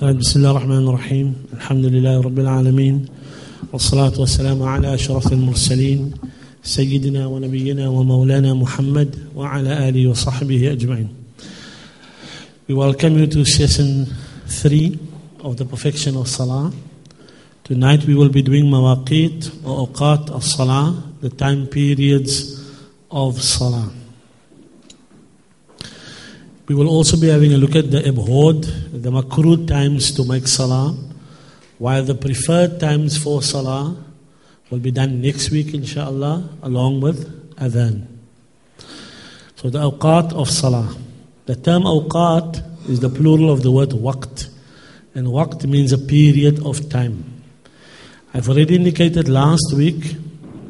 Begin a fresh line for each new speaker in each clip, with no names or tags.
بسم الله الرحمن الرحيم الحمد لله رب العالمين والصلاة والسلام على أشرف المرسلين سيدنا ونبينا ومولانا محمد وعلى آله وصحبه أجمعين We welcome you to session 3 of the perfection of Salah. Tonight we will be doing mawaqit or awqat of Salah, the time periods of Salah. We will also be having a look at the abhorred, the makruh times to make salah, while the preferred times for salah will be done next week, inshallah, along with adhan. So the awqat of salah. The term awqat is the plural of the word waqt, and waqt means a period of time. I've already indicated last week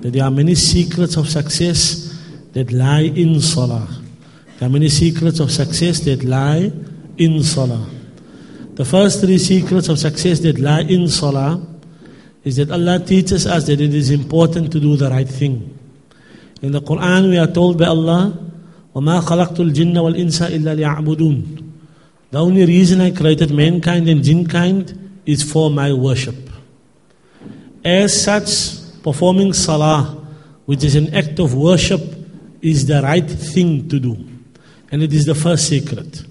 that there are many secrets of success that lie in salah. There are many secrets of success that lie in Salah. The first three secrets of success that lie in Salah is that Allah teaches us that it is important to do the right thing. In the Quran, we are told by Allah, وَمَا خَلَقْتُ الْجِنَّ وَالْإِنسَ إِلَّا لِيَعْبُدُونَ The only reason I created mankind and jinkind is for my worship. As such, performing Salah, which is an act of worship, is the right thing to do. And it is the first secret.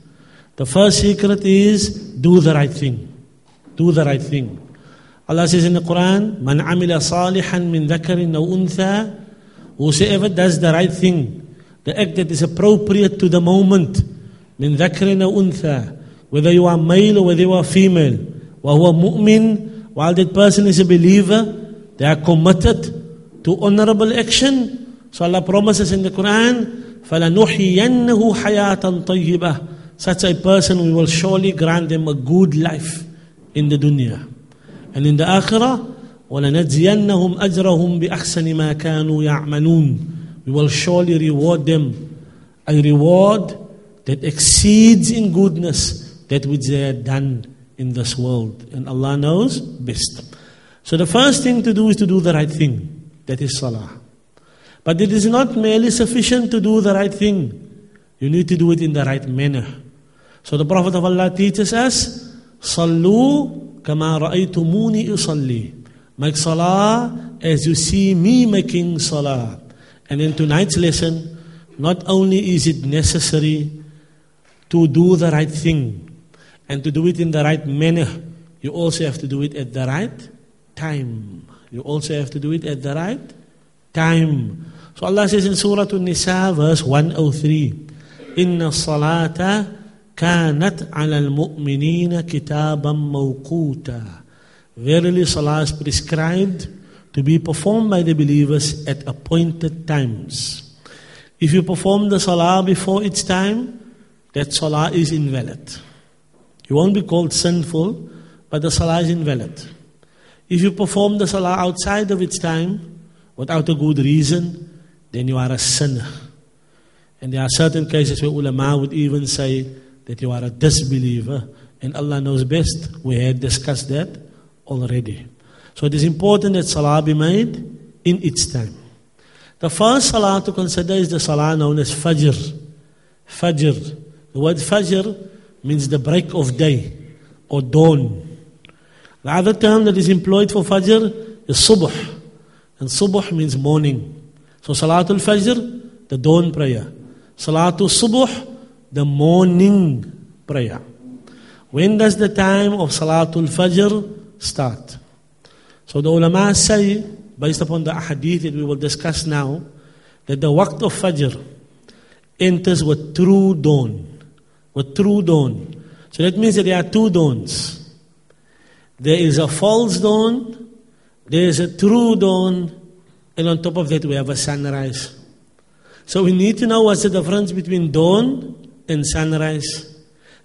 The first secret is do the right thing. Do the right thing. Allah says in the Quran, Man amila salihan min dhakarin aw untha, whosoever does the right thing, the act that is appropriate to the moment, min dhakarin aw untha, whether you are male or whether you are female, huwa mu'min, while that person is a believer, they are committed to honorable action. So Allah promises in the Quran, فَلَنُحْيِيَنَّهُ حَيَاةً طَيِّبَةً Such a person, we will surely grant them a good life in the dunya. And in the akhirah, وَلَنَجْزِيَنَّهُمْ أَجْرَهُمْ بِأَحْسَنِ مَا كَانُوا يَعْمَلُونَ We will surely reward them a reward that exceeds in goodness that which they had done in this world. And Allah knows best. So the first thing to do is to do the right thing. That is salah. But it is not merely sufficient to do the right thing. You need to do it in the right manner. So the Prophet of Allah teaches us, Sallu kama ra'aytumuni usalli. Make salah as you see me making salah. And in tonight's lesson, not only is it necessary to do the right thing and to do it in the right manner, you also have to do it at the right time. You also have to do it at the right time. So Allah says in Surah An-Nisa verse 103, Inna salata kanat ala al-mu'minina kitaban mawquta. Verily salah is prescribed to be performed by the believers at appointed times. If you perform the salah before its time, that salah is invalid. You won't be called sinful, but the salah is invalid. If you perform the salah outside of its time, without a good reason, then you are a sinner. And there are certain cases where ulama would even say that you are a disbeliever, and Allah knows best. We had discussed that already. So it is important that salah be made in its time. The first salah to consider is the salah known as Fajr. Fajr. The word Fajr means the break of day or dawn. The other term that is employed for Fajr is Subh. And Subh means morning. So Salatul Fajr, the dawn prayer. Salatul Subuh, the morning prayer. When does the time of Salatul Fajr start? So the ulama say, based upon the hadith that we will discuss now, that the waqt of Fajr enters with true dawn. With true dawn. So that means that there are two dawns. There is a false dawn, there is a true dawn, and on top of that we have a sunrise. So we need to know what's the difference between dawn and sunrise.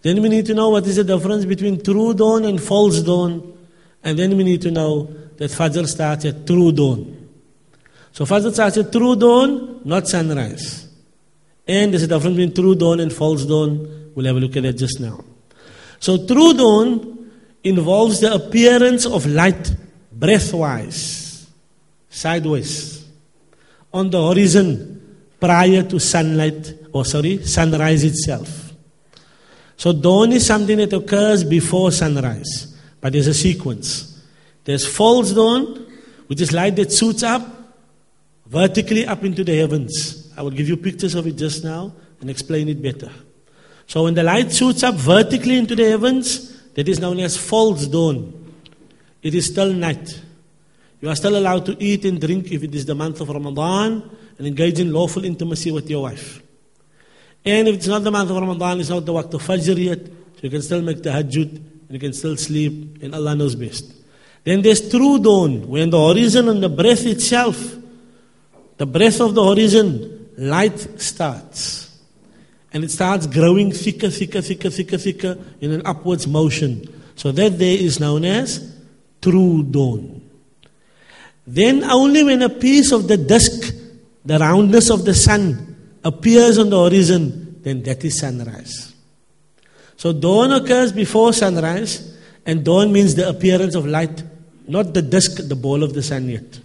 Then we need to know what is the difference between true dawn and false dawn. And then we need to know that Fajr starts at true dawn. So Fajr starts at true dawn, not sunrise. And there's a difference between true dawn and false dawn. We'll have a look at that just now. So true dawn involves the appearance of light breathwise, sideways, on the horizon prior to sunlight, or sorry, sunrise itself. So dawn is something that occurs before sunrise, but there's a sequence. There's false dawn, which is light that shoots up vertically up into the heavens. I will give you pictures of it just now and explain it better. So when the light shoots up vertically into the heavens, that is known as false dawn. It is still night. You are still allowed to eat and drink if it is the month of Ramadan and engage in lawful intimacy with your wife. And if it's not the month of Ramadan, it's not the waqt of Fajr yet, so you can still make tahajjud and you can still sleep, and Allah knows best. Then there's true dawn, when the horizon and the breath itself, the breath of the horizon, light starts. And it starts growing thicker, thicker, thicker, thicker, thicker in an upwards motion. So that day is known as true dawn. Then only when a piece of the disk, the roundness of the sun, appears on the horizon, then that is sunrise. So dawn occurs before sunrise, and dawn means the appearance of light, not the disk, the ball of the sun yet.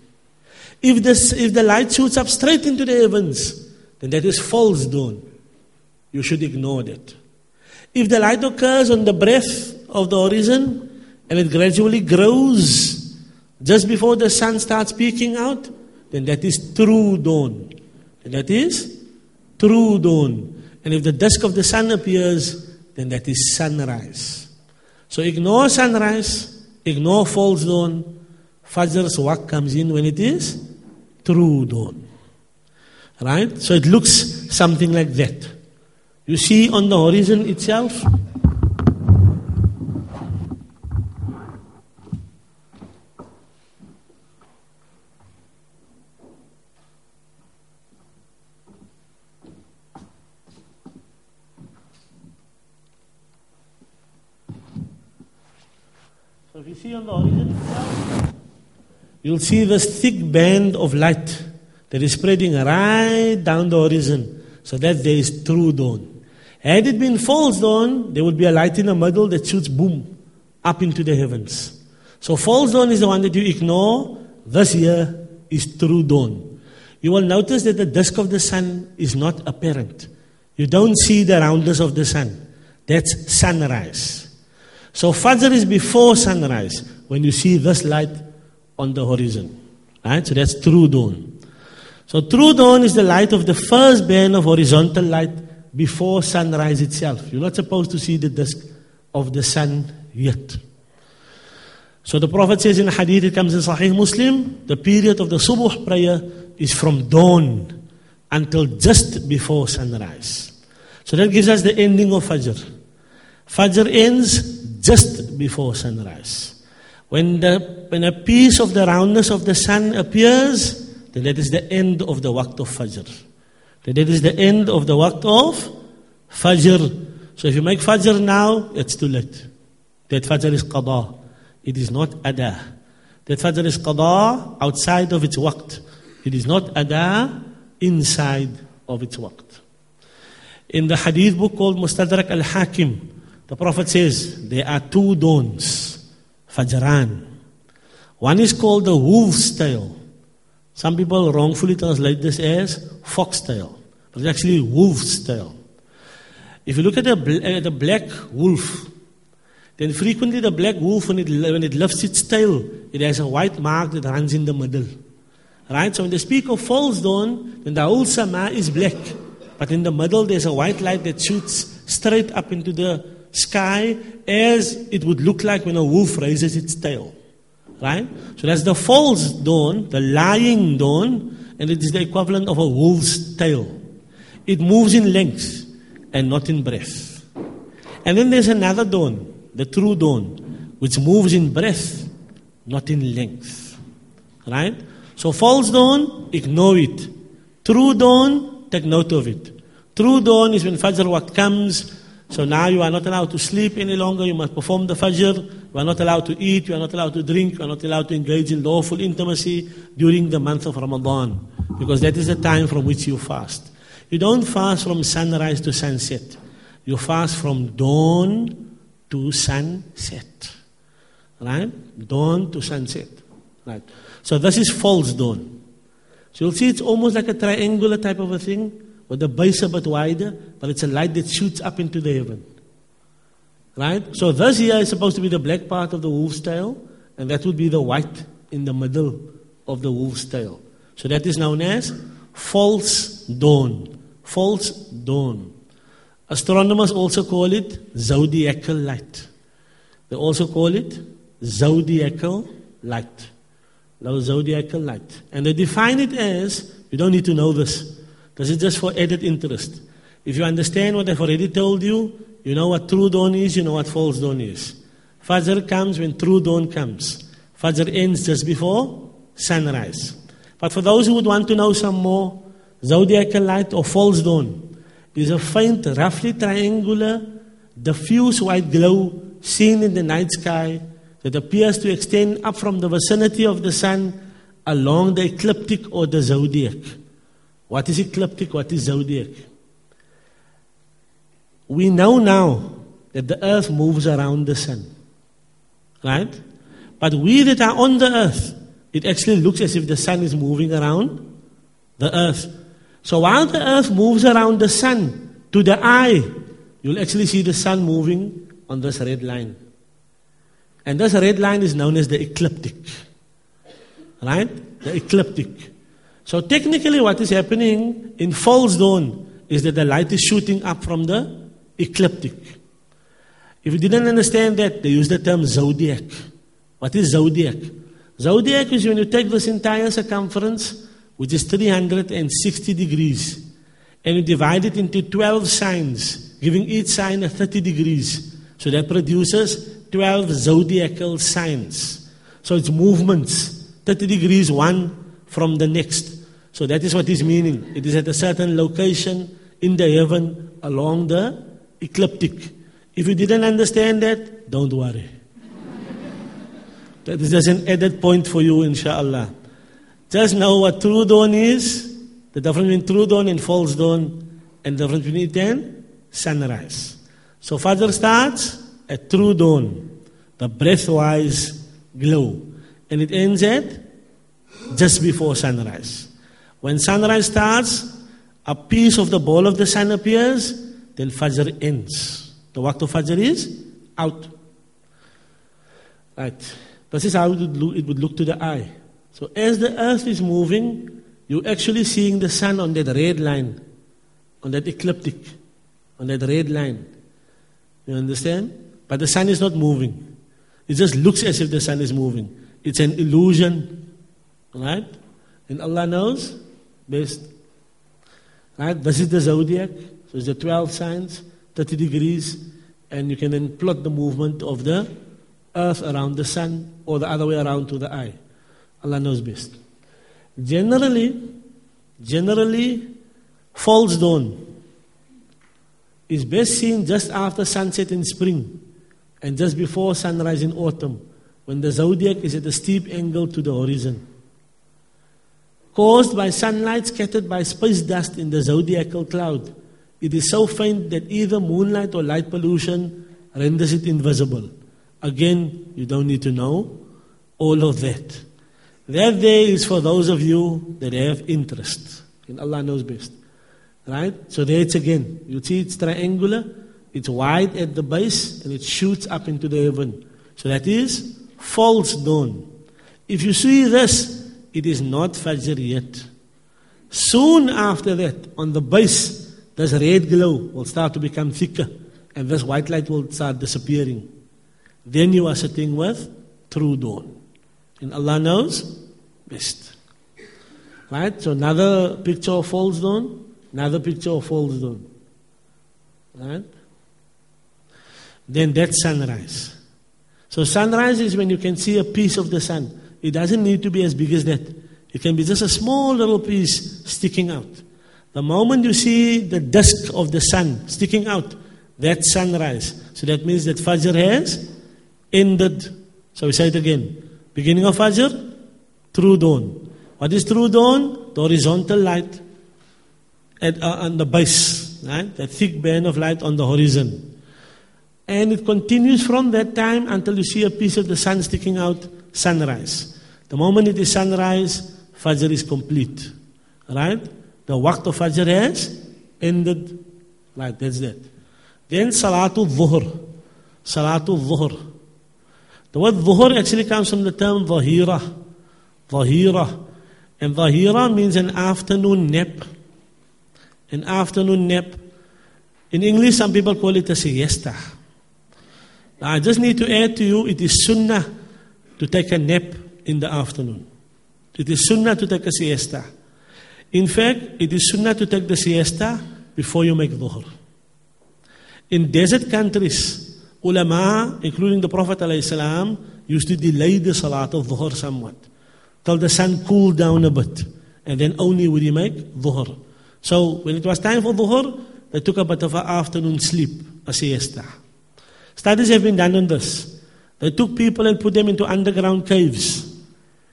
If, this, if the light shoots up straight into the heavens, then that is false dawn. You should ignore that. If the light occurs on the breath of the horizon and it gradually grows just before the sun starts peeking out, then that is true dawn. And that is true dawn. And if the dusk of the sun appears, then that is sunrise. So ignore sunrise, ignore false dawn. Fajr's work comes in when it is true dawn. Right? So it looks something like that. You see on the horizon itself, see on the horizon, you'll see this thick band of light that is spreading right down the horizon. So that there is true dawn. Had it been false dawn, there would be a light in the middle that shoots boom up into the heavens. So false dawn is the one that you ignore. This here is true dawn. You will notice that the disk of the sun is not apparent. You don't see the roundness of the sun. That's sunrise. So Fajr is before sunrise when you see this light on the horizon. Right? So that's true dawn. So true dawn is the light of the first band of horizontal light before sunrise itself. You're not supposed to see the disk of the sun yet. So the Prophet says in hadith, it comes in Sahih Muslim, the period of the subuh prayer is from dawn until just before sunrise. So that gives us the ending of Fajr. Fajr ends just before sunrise. When, the, when a piece of the roundness of the sun appears, then that is the end of the waqt of Fajr. Then that is the end of the waqt of Fajr. So if you make Fajr now, it's too late. That Fajr is qada. It is not ada. That Fajr is qada outside of its waqt. It is not ada inside of its waqt. In the hadith book called Mustadrak al-Hakim, the Prophet says there are two dawns, Fajran. One is called the wolf's tail. Some people wrongfully translate this as fox tail, but it's actually wolf's tail. If you look at the, uh, the black wolf, then frequently the black wolf, when it, when it lifts its tail, it has a white mark that runs in the middle. Right? So when they speak of false dawn, then the whole sama is black. But in the middle, there's a white light that shoots straight up into the sky as it would look like when a wolf raises its tail. Right? So that's the false dawn, the lying dawn, and it is the equivalent of a wolf's tail. It moves in length and not in breadth. And then there's another dawn, the true dawn, which moves in breadth, not in length. Right? So false dawn, ignore it. True dawn, take note of it. True dawn is when Fajr comes, so now you are not allowed to sleep any longer. You must perform the Fajr. You are not allowed to eat. You are not allowed to drink. You are not allowed to engage in lawful intimacy during the month of Ramadan. Because that is the time from which you fast. You don't fast from sunrise to sunset. You fast from dawn to sunset. Right? Dawn to sunset. Right? So this is false dawn. So you'll see it's almost like a triangular type of a thing with the base a bit wider, but it's a light that shoots up into the heaven. Right? So this here is supposed to be the black part of the wolf's tail, and that would be the white in the middle of the wolf's tail. So that is known as false dawn. False dawn. Astronomers also call it zodiacal light. They also call it zodiacal light. No zodiacal light. And they define it as, you don't need to know this. This is just for added interest. If you understand what I've already told you, you know what true dawn is, you know what false dawn is. Fajr comes when true dawn comes. Fajr ends just before sunrise. But for those who would want to know some more, zodiacal light or false dawn is a faint, roughly triangular, diffuse white glow seen in the night sky that appears to extend up from the vicinity of the sun along the ecliptic or the zodiac. What is ecliptic? What is zodiac? We know now that the earth moves around the sun. Right? But we that are on the earth, it actually looks as if the sun is moving around the earth. So while the earth moves around the sun, to the eye, you'll actually see the sun moving on this red line. And this red line is known as the ecliptic. Right? The ecliptic. So technically what is happening in false dawn is that the light is shooting up from the ecliptic. If you didn't understand that, they use the term zodiac. What is zodiac? Zodiac is when you take this entire circumference, which is 360 degrees, and you divide it into 12 signs, giving each sign a 30 degrees. So that produces 12 zodiacal signs. So it's movements, 30 degrees one from the next. So that is what is meaning. It is at a certain location in the heaven along the ecliptic. If you didn't understand that, don't worry. that is just an added point for you, inshallah. Just know what true dawn is, the difference between true dawn and false dawn, and the difference between it and sunrise. So Fajr starts at true dawn, the breathwise glow, and it ends at just before sunrise. When sunrise starts, a piece of the ball of the sun appears, then Fajr ends. The waqt of Fajr is out. Right. This is how it would, look, it would look to the eye. So as the earth is moving, you're actually seeing the sun on that red line, on that ecliptic, on that red line. You understand? But the sun is not moving. It just looks as if the sun is moving. It's an illusion. Right? And Allah knows best. Right? This is the zodiac. So it's the 12 signs, 30 degrees, and you can then plot the movement of the earth around the sun or the other way around to the eye. Allah knows best. Generally, generally, false dawn is best seen just after sunset in spring and just before sunrise in autumn when the zodiac is at a steep angle to the horizon. Caused by sunlight scattered by space dust in the zodiacal cloud, it is so faint that either moonlight or light pollution renders it invisible. Again, you don't need to know all of that. That day is for those of you that have interest. And Allah knows best. Right? So there it's again. You see it's triangular, it's wide at the base, and it shoots up into the heaven. So that is false dawn. If you see this, it is not Fajr yet. Soon after that, on the base, this red glow will start to become thicker and this white light will start disappearing. Then you are sitting with true dawn. And Allah knows best. Right? So another picture of false dawn, another picture of false dawn. Right? Then that's sunrise. So sunrise is when you can see a piece of the sun. It doesn't need to be as big as that. It can be just a small little piece sticking out. The moment you see the disk of the sun sticking out, that's sunrise. So that means that Fajr has ended. So we say it again. Beginning of Fajr, true dawn. What is true dawn? The horizontal light at, uh, on the base, right? That thick band of light on the horizon. And it continues from that time until you see a piece of the sun sticking out, sunrise. The moment it is sunrise, Fajr is complete. Right? The waqt of Fajr has ended. Right, that's that. Then Salatul Dhuhr. Salatul Dhuhr. The word Dhuhr actually comes from the term Dhahira. Dhahira. And Dhahira means an afternoon nap. An afternoon nap. In English, some people call it a siesta. Now, I just need to add to you, it is sunnah to take a nap in the afternoon. It is sunnah to take a siesta. In fact, it is sunnah to take the siesta before you make dhuhr. In desert countries, ulama, including the Prophet ﷺ, used to delay the salat of dhuhr somewhat till the sun cooled down a bit, and then only would he make dhuhr. So when it was time for dhuhr, they took a bit of an afternoon sleep, a siesta. Studies have been done on this. They took people and put them into underground caves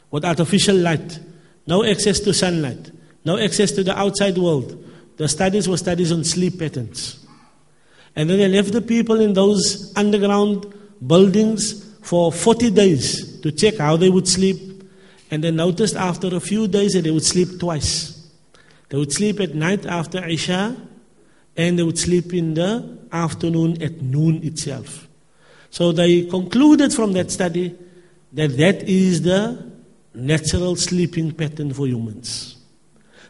with artificial light, no access to sunlight, no access to the outside world. The studies were studies on sleep patterns. And then they left the people in those underground buildings for 40 days to check how they would sleep. And they noticed after a few days that they would sleep twice. They would sleep at night after Isha, and they would sleep in the afternoon at noon itself. So they concluded from that study that that is the natural sleeping pattern for humans.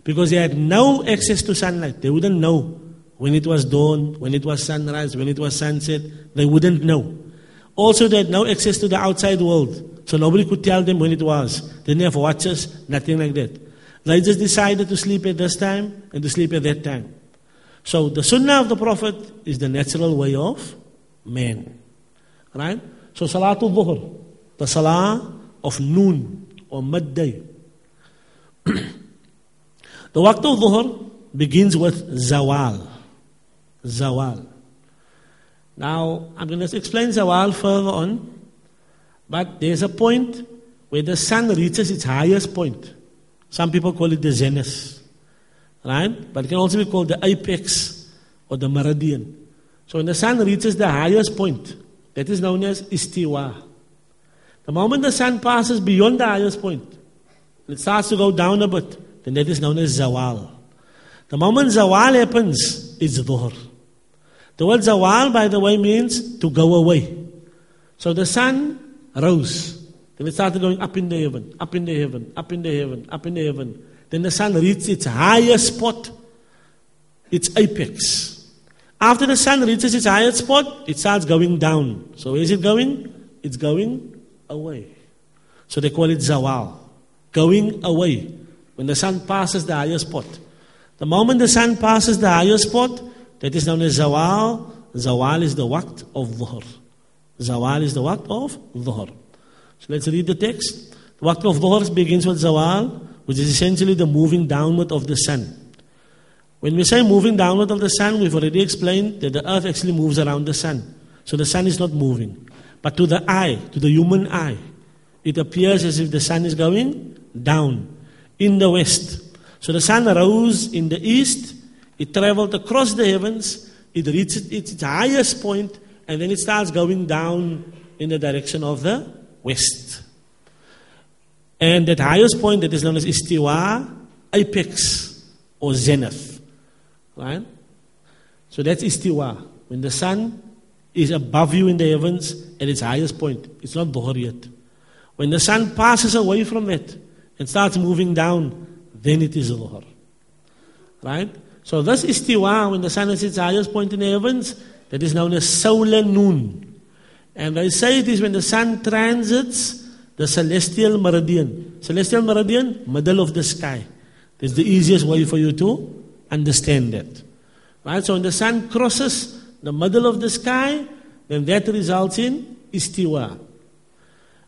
Because they had no access to sunlight. They wouldn't know when it was dawn, when it was sunrise, when it was sunset. They wouldn't know. Also, they had no access to the outside world. So nobody could tell them when it was. They didn't have watches, nothing like that. They just decided to sleep at this time and to sleep at that time. So the sunnah of the Prophet is the natural way of man. Right? So Salatul Dhuhr, the Salah of noon or midday. the waqt of Dhuhr begins with Zawal. Zawal. Now, I'm going to explain Zawal further on, but there's a point where the sun reaches its highest point. Some people call it the zenith, right? But it can also be called the apex or the meridian. So when the sun reaches the highest point, that is known as istiwa. The moment the sun passes beyond the highest point, it starts to go down a bit, then that is known as zawal. The moment zawal happens, it's dhuhr. The word zawal, by the way, means to go away. So the sun rose. Then it started going up in the heaven, up in the heaven, up in the heaven, up in the heaven. Then the sun reached its highest spot, its apex. After the sun reaches its highest spot, it starts going down. So where is it going? It's going away. So they call it zawal, going away. When the sun passes the highest spot. The moment the sun passes the highest spot, that is known as zawal. Zawal is the waqt of dhuhr. Zawal is the waqt of dhuhr. So let's read the text. The waqt of dhuhr begins with zawal, which is essentially the moving downward of the sun. When we say moving downward of the sun, we've already explained that the earth actually moves around the sun. So the sun is not moving. But to the eye, to the human eye, it appears as if the sun is going down in the west. So the sun rose in the east, it traveled across the heavens, it reached its highest point, and then it starts going down in the direction of the west. And that highest point that is known as istiwa, apex, or zenith. Right? So that's istiwa. When the sun is above you in the heavens at its highest point, it's not dhuhr yet. When the sun passes away from it and starts moving down, then it is dhuhr. Right? So this istiwa, when the sun is its highest point in the heavens, that is known as solar noon. And they say it is when the sun transits the celestial meridian. Celestial meridian, middle of the sky. That's the easiest way for you to understand that. Right? So when the sun crosses the middle of the sky, then that results in istiwa.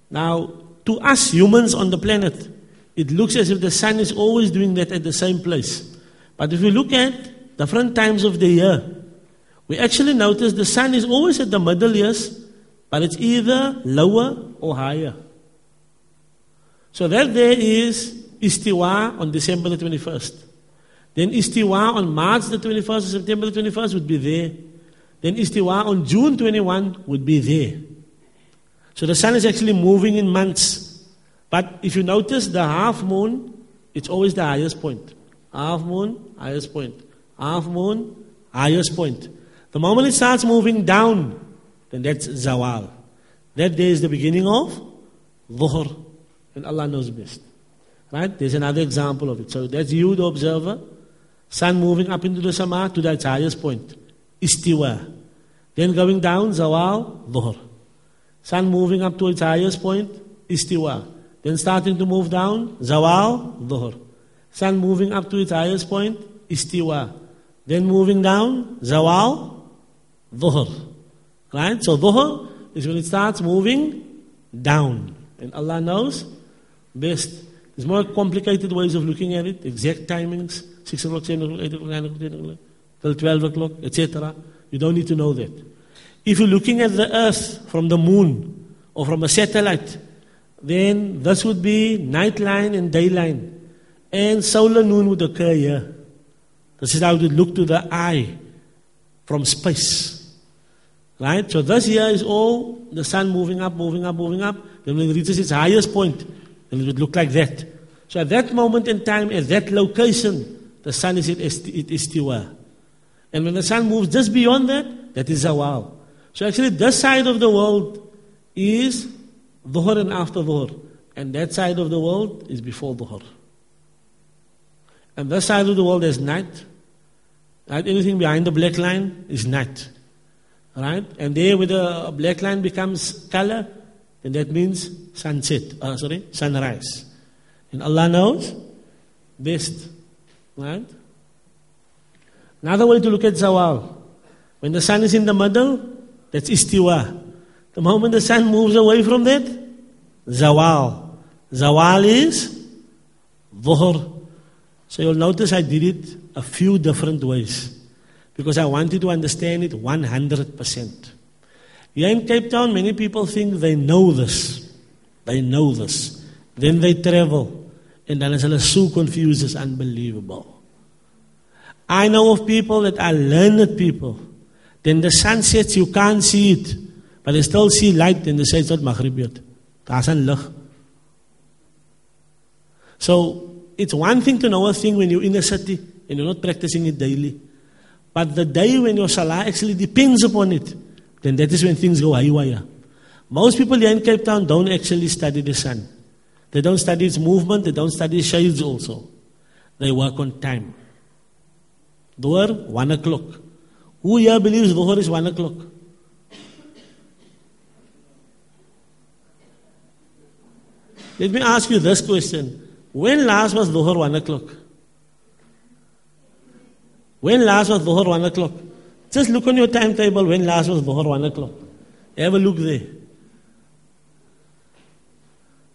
Now, to us humans on the planet, it looks as if the sun is always doing that at the same place. But if we look at different times of the year, we actually notice the sun is always at the middle, yes, but it's either lower or higher. So that there is Istiwa on December the 21st. Then Istiwa on March the 21st or September the 21st would be there. Then Istiwa on June 21 would be there. So the sun is actually moving in months. But if you notice the half moon, it's always the highest point. Half moon, highest point. Half moon, highest point. The moment it starts moving down, then that's zawal. That day is the beginning of dhuhr. And Allah knows best. Right? There's another example of it. So that's you, the observer. Sun moving up into the sama to that highest point. Istiwa. Then going down, zawal, dhuhr. Sun moving up to its highest point, istiwa. Then starting to move down, zawal, dhuhr. Sun moving up to its highest point, istiwa. Then moving down, zawal, dhuhr. Right? So dhuhr is when it starts moving down. And Allah knows best. There's more complicated ways of looking at it, exact timings, 6 o'clock, 7 o'clock, 8 o'clock, 9 o'clock, 10 o'clock, till 12 o'clock, etc. You don't need to know that. If you're looking at the earth from the moon or from a satellite, then this would be night line and day line. And solar noon would occur here. This is how it would look to the eye from space. Right? So this here is all the sun moving up, moving up, moving up. Then when it reaches its highest point, then it would look like that. So at that moment in time, at that location, the sun is at istiwa. And when the sun moves just beyond that, that is zawal. So actually this side of the world is dhuhr and after dhuhr. And that side of the world is before dhuhr. And this side of the world is night. Right? Anything behind the black line is night. Right? And there where the black line becomes color, then that means sunset. Uh, sorry, sunrise. And Allah knows best. Right? Another way to look at zawal. When the sun is in the middle, that's istiwa. The moment the sun moves away from that, zawal. Zawal is dhuhr. So you'll notice I did it a few different ways because I wanted to understand it 100%. Here in Cape Town, many people think they know this. They know this. Then they travel. And then it's so confused, it's unbelievable. I know of people that are learned people. Then the sun sets, you can't see it. But they still see light and they say it's not Maghrib yet. So it's one thing to know a thing when you're in a city and you're not practicing it daily. But the day when your salah actually depends upon it, then that is when things go haywire. Most people here in Cape Town don't actually study the sun. They don't study its movement, they don't study shades also. They work on time. Dhuhr, one o'clock. Who here believes Dhuhr is one o'clock? Let me ask you this question. When last was Dhuhr 1 o'clock? When last was Dhuhr 1 o'clock? Just look on your timetable when last was Dhuhr 1 o'clock. Have a look there.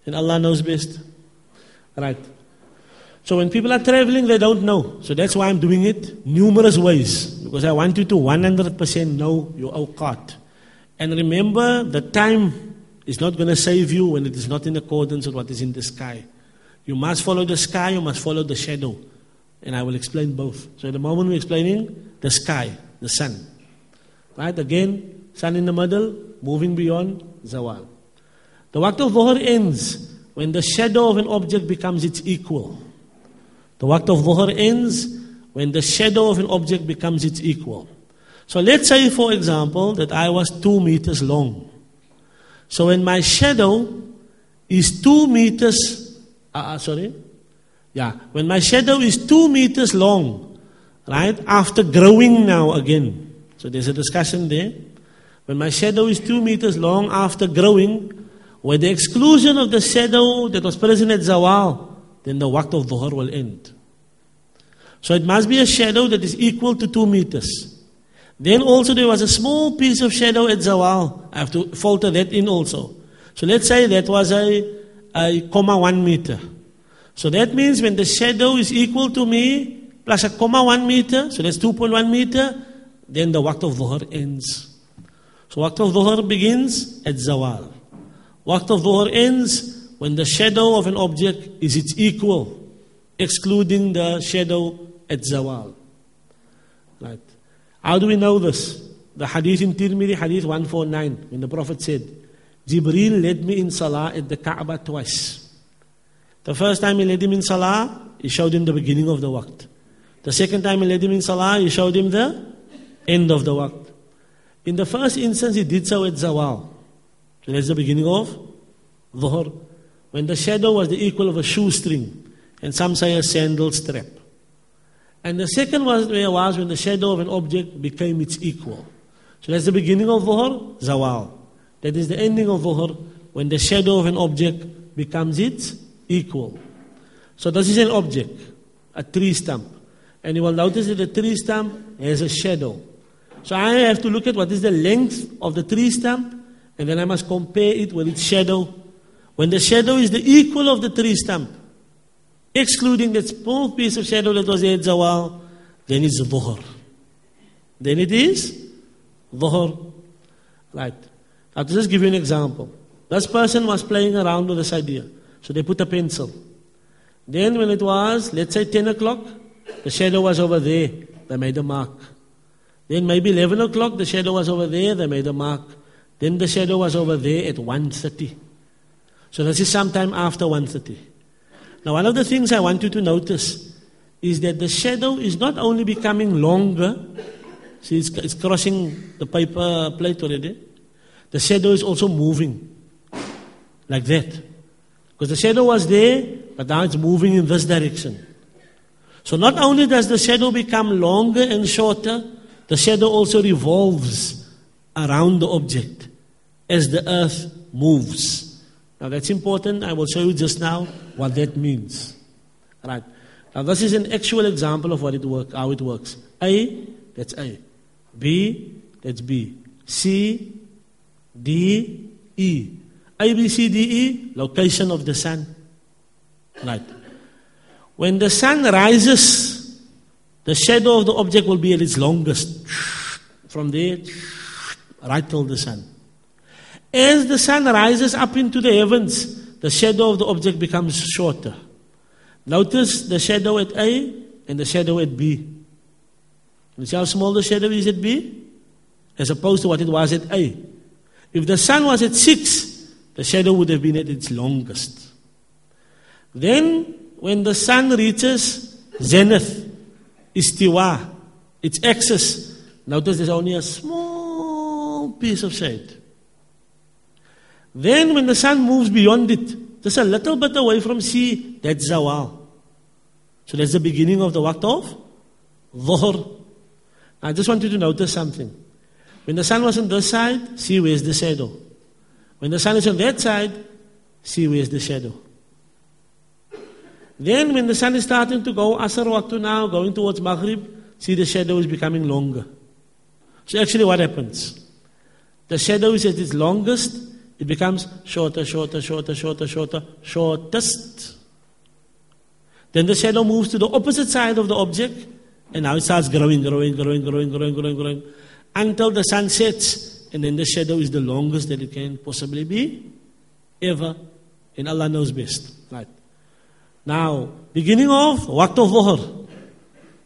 And Allah knows best. Right. So when people are traveling, they don't know. So that's why I'm doing it numerous ways. Because I want you to 100% know your awqat. And remember, the time is not going to save you when it is not in accordance with what is in the sky. You must follow the sky, you must follow the shadow. And I will explain both. So at the moment we're explaining the sky, the sun. Right? Again, sun in the middle, moving beyond zawal. The waqt of dhuhr ends when the shadow of an object becomes its equal. The waqt of dhuhr ends when the shadow of an object becomes its equal. So let's say, for example, that I was two meters long. So when my shadow is two meters uh, sorry? Yeah, when my shadow is two meters long, right, after growing now again. So there's a discussion there. When my shadow is two meters long after growing, with the exclusion of the shadow that was present at Zawal, then the waqt of Dhuhr will end. So it must be a shadow that is equal to two meters. Then also there was a small piece of shadow at Zawal. I have to filter that in also. So let's say that was a a comma one meter. So that means when the shadow is equal to me plus a comma one meter, so that's 2.1 meter, then the waqt of dhuhr ends. So waqt of dhuhr begins at zawal. Waqt of dhuhr ends when the shadow of an object is its equal, excluding the shadow at zawal. Right. How do we know this? The hadith in Tirmidhi, hadith 149, when the Prophet said, Jibril led me in Salah at the Kaaba twice. The first time he led him in Salah, he showed him the beginning of the waqt. The second time he led him in Salah, he showed him the end of the waqt. In the first instance, he did so at Zawal. So that's the beginning of Dhuhr. When the shadow was the equal of a shoestring, and some say a sandal strap. And the second was, where was when the shadow of an object became its equal. So that's the beginning of Dhuhr, Zawal. That is the ending of Dhuhr, when the shadow of an object becomes its equal. So this is an object, a tree stump. And you will notice that the tree stump has a shadow. So I have to look at what is the length of the tree stump, and then I must compare it with its shadow. When the shadow is the equal of the tree stump, excluding that small piece of shadow that was at Zawal, then it's Dhuhr. Then it is Dhuhr. Right. I'll just give you an example. This person was playing around with this idea. So they put a pencil. Then when it was, let's say 10 o'clock, the shadow was over there. They made a mark. Then maybe 11 o'clock, the shadow was over there. They made a mark. Then the shadow was over there at 1.30. So this is sometime after 1.30. Now one of the things I want you to notice is that the shadow is not only becoming longer, see it's, it's crossing the paper plate already, the shadow is also moving like that. Because the shadow was there, but now it's moving in this direction. So not only does the shadow become longer and shorter, the shadow also revolves around the object as the earth moves. Now that's important. I will show you just now what that means. Right. Now this is an actual example of what it work, how it works. A, that's A. B, that's B. C, D, E. A, B, C, D, E, location of the sun. Right. When the sun rises, the shadow of the object will be at its longest. From there, right till the sun. As the sun rises up into the heavens, the shadow of the object becomes shorter. Notice the shadow at A and the shadow at B. You see how small the shadow is at B? As opposed to what it was at A. If the sun was at 6, the shadow would have been at its longest. Then, when the sun reaches zenith, istiwa, its axis, notice there's only a small piece of shade. Then, when the sun moves beyond it, just a little bit away from C, that's zawal. So that's the beginning of the waqt of dhuhr. I just want you to notice something. When the sun was on this side, see where's the shadow. When the sun is on that side, see where's the shadow. Then when the sun is starting to go Asr Waqtu now, going towards Maghrib, see the shadow is becoming longer. So actually what happens? The shadow is at its longest, it becomes shorter, shorter, shorter, shorter, shorter, shortest. Then the shadow moves to the opposite side of the object, and now it starts growing, growing, growing, growing, growing, growing, growing, until the sun sets and then the shadow is the longest that it can possibly be ever. And Allah knows best. Right. Now, beginning of Waqt of Dhuhr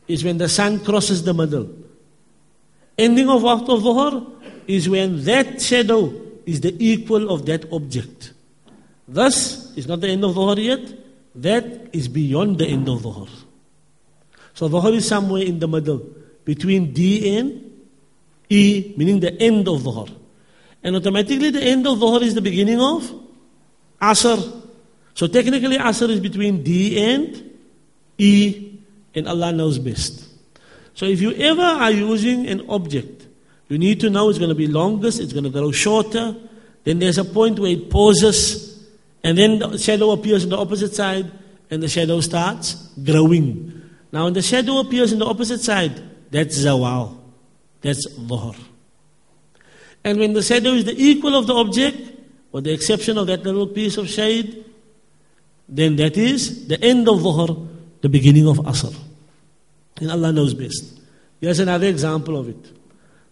is when the sun crosses the middle. Ending of Waqt of Dhuhr is when that shadow is the equal of that object. Thus, it's not the end of Dhuhr yet. That is beyond the end of Dhuhr. So Dhuhr is somewhere in the middle between D and E, meaning the end of Dhuhr. And automatically the end of Dhuhr is the beginning of Asr. So technically Asr is between D and E, and Allah knows best. So if you ever are using an object, you need to know it's going to be longest, it's going to grow shorter, then there's a point where it pauses, and then the shadow appears on the opposite side, and the shadow starts growing. Now when the shadow appears on the opposite side, that's zawal. That's dhuhr. And when the shadow is the equal of the object, with the exception of that little piece of shade, then that is the end of dhuhr, the beginning of asr. And Allah knows best. Here's another example of it.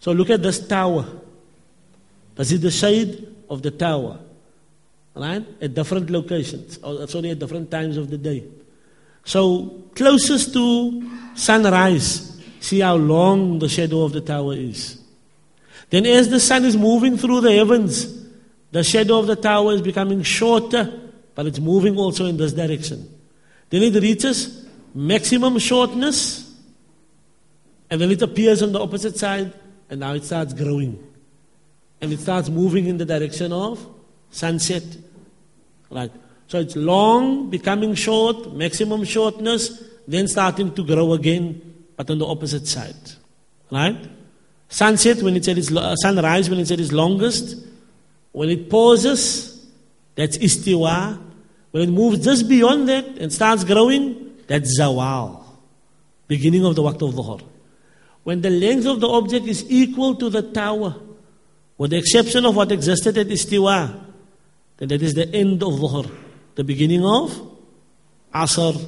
So look at this tower. This is the shade of the tower. Right? At different locations. Oh, it's only at different times of the day. So closest to sunrise, See how long the shadow of the tower is. Then, as the sun is moving through the heavens, the shadow of the tower is becoming shorter, but it's moving also in this direction. Then it reaches maximum shortness, and then it appears on the opposite side, and now it starts growing. and it starts moving in the direction of sunset. Right. So it's long, becoming short, maximum shortness, then starting to grow again, but on the opposite side. Right? Sunset when it's at its uh, sunrise when it's at its longest. When it pauses, that's istiwa. When it moves just beyond that and starts growing, that's zawal. Beginning of the waqt of dhuhr. When the length of the object is equal to the tower, with the exception of what existed at istiwa, then that is the end of dhuhr the beginning of Asr.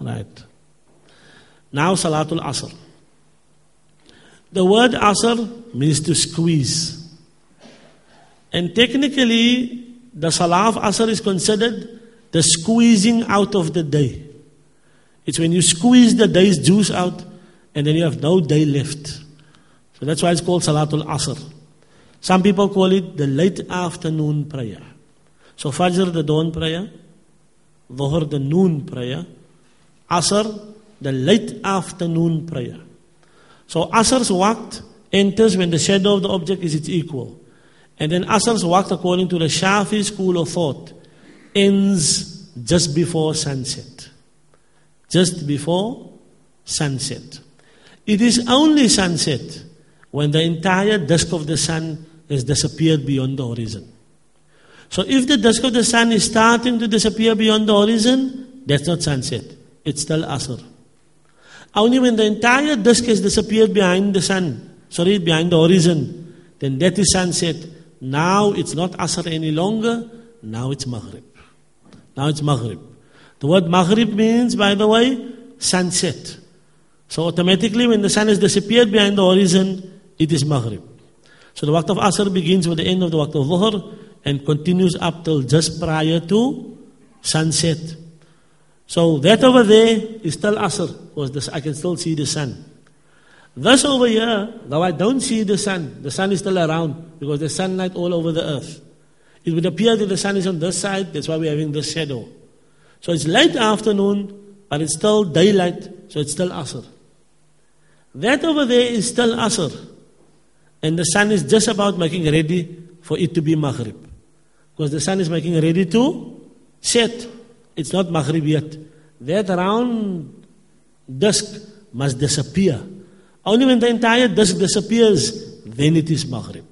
Right. Now Salatul Asr. The word Asr means to squeeze. And technically, the Salah of Asr is considered the squeezing out of the day. It's when you squeeze the day's juice out and then you have no day left. So that's why it's called Salatul Asr. Some people call it the late afternoon prayer. So Fajr, the dawn prayer, Dhuhr, the noon prayer. Asr, the late afternoon prayer. So Asr's waqt enters when the shadow of the object is its equal. And then Asr's waqt, according to the Shafi school of thought, ends just before sunset. Just before sunset. It is only sunset when the entire disk of the sun has disappeared beyond the horizon. So if the disk of the sun is starting to disappear beyond the horizon, that's not sunset. It's still Asr. Only when the entire disk has disappeared behind the sun, sorry, behind the horizon, then that is sunset. Now it's not Asr any longer, now it's Maghrib. Now it's Maghrib. The word Maghrib means, by the way, sunset. So automatically when the sun has disappeared behind the horizon, it is Maghrib. So the waqt of Asr begins with the end of the waqt of Dhuhr and continues up till just prior to sunset. So that over there is still Asr, because I can still see the sun. This over here, though I don't see the sun, the sun is still around because there's sunlight all over the earth. It would appear that the sun is on this side, that's why we're having this shadow. So it's late afternoon, but it's still daylight, so it's still Asr. That over there is still Asr. And the sun is just about making ready for it to be Maghrib. Because the sun is making ready to set. It's not Maghrib yet. That round dusk must disappear. Only when the entire dusk disappears, then it is Maghrib.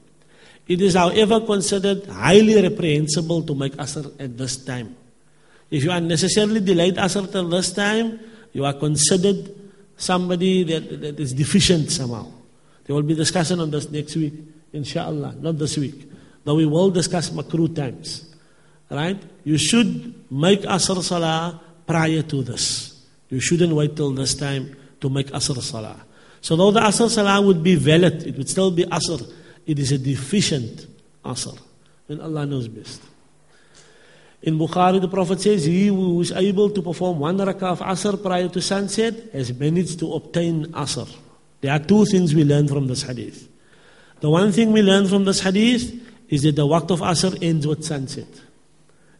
It is, however, considered highly reprehensible to make Asr at this time. If you unnecessarily delayed Asr till this time, you are considered somebody that, that is deficient somehow. There will be discussion on this next week, inshallah, not this week. Though we will discuss makruh times. Right? You should make Asr Salah prior to this. You shouldn't wait till this time to make Asr Salah. So though the Asr Salah would be valid, it would still be Asr. It is a deficient Asr. And Allah knows best. In Bukhari, the Prophet says, He who is able to perform one rakah of Asr prior to sunset has managed to obtain Asr. There are two things we learn from this hadith. The one thing we learn from this hadith is that the waqt of Asr ends with sunset.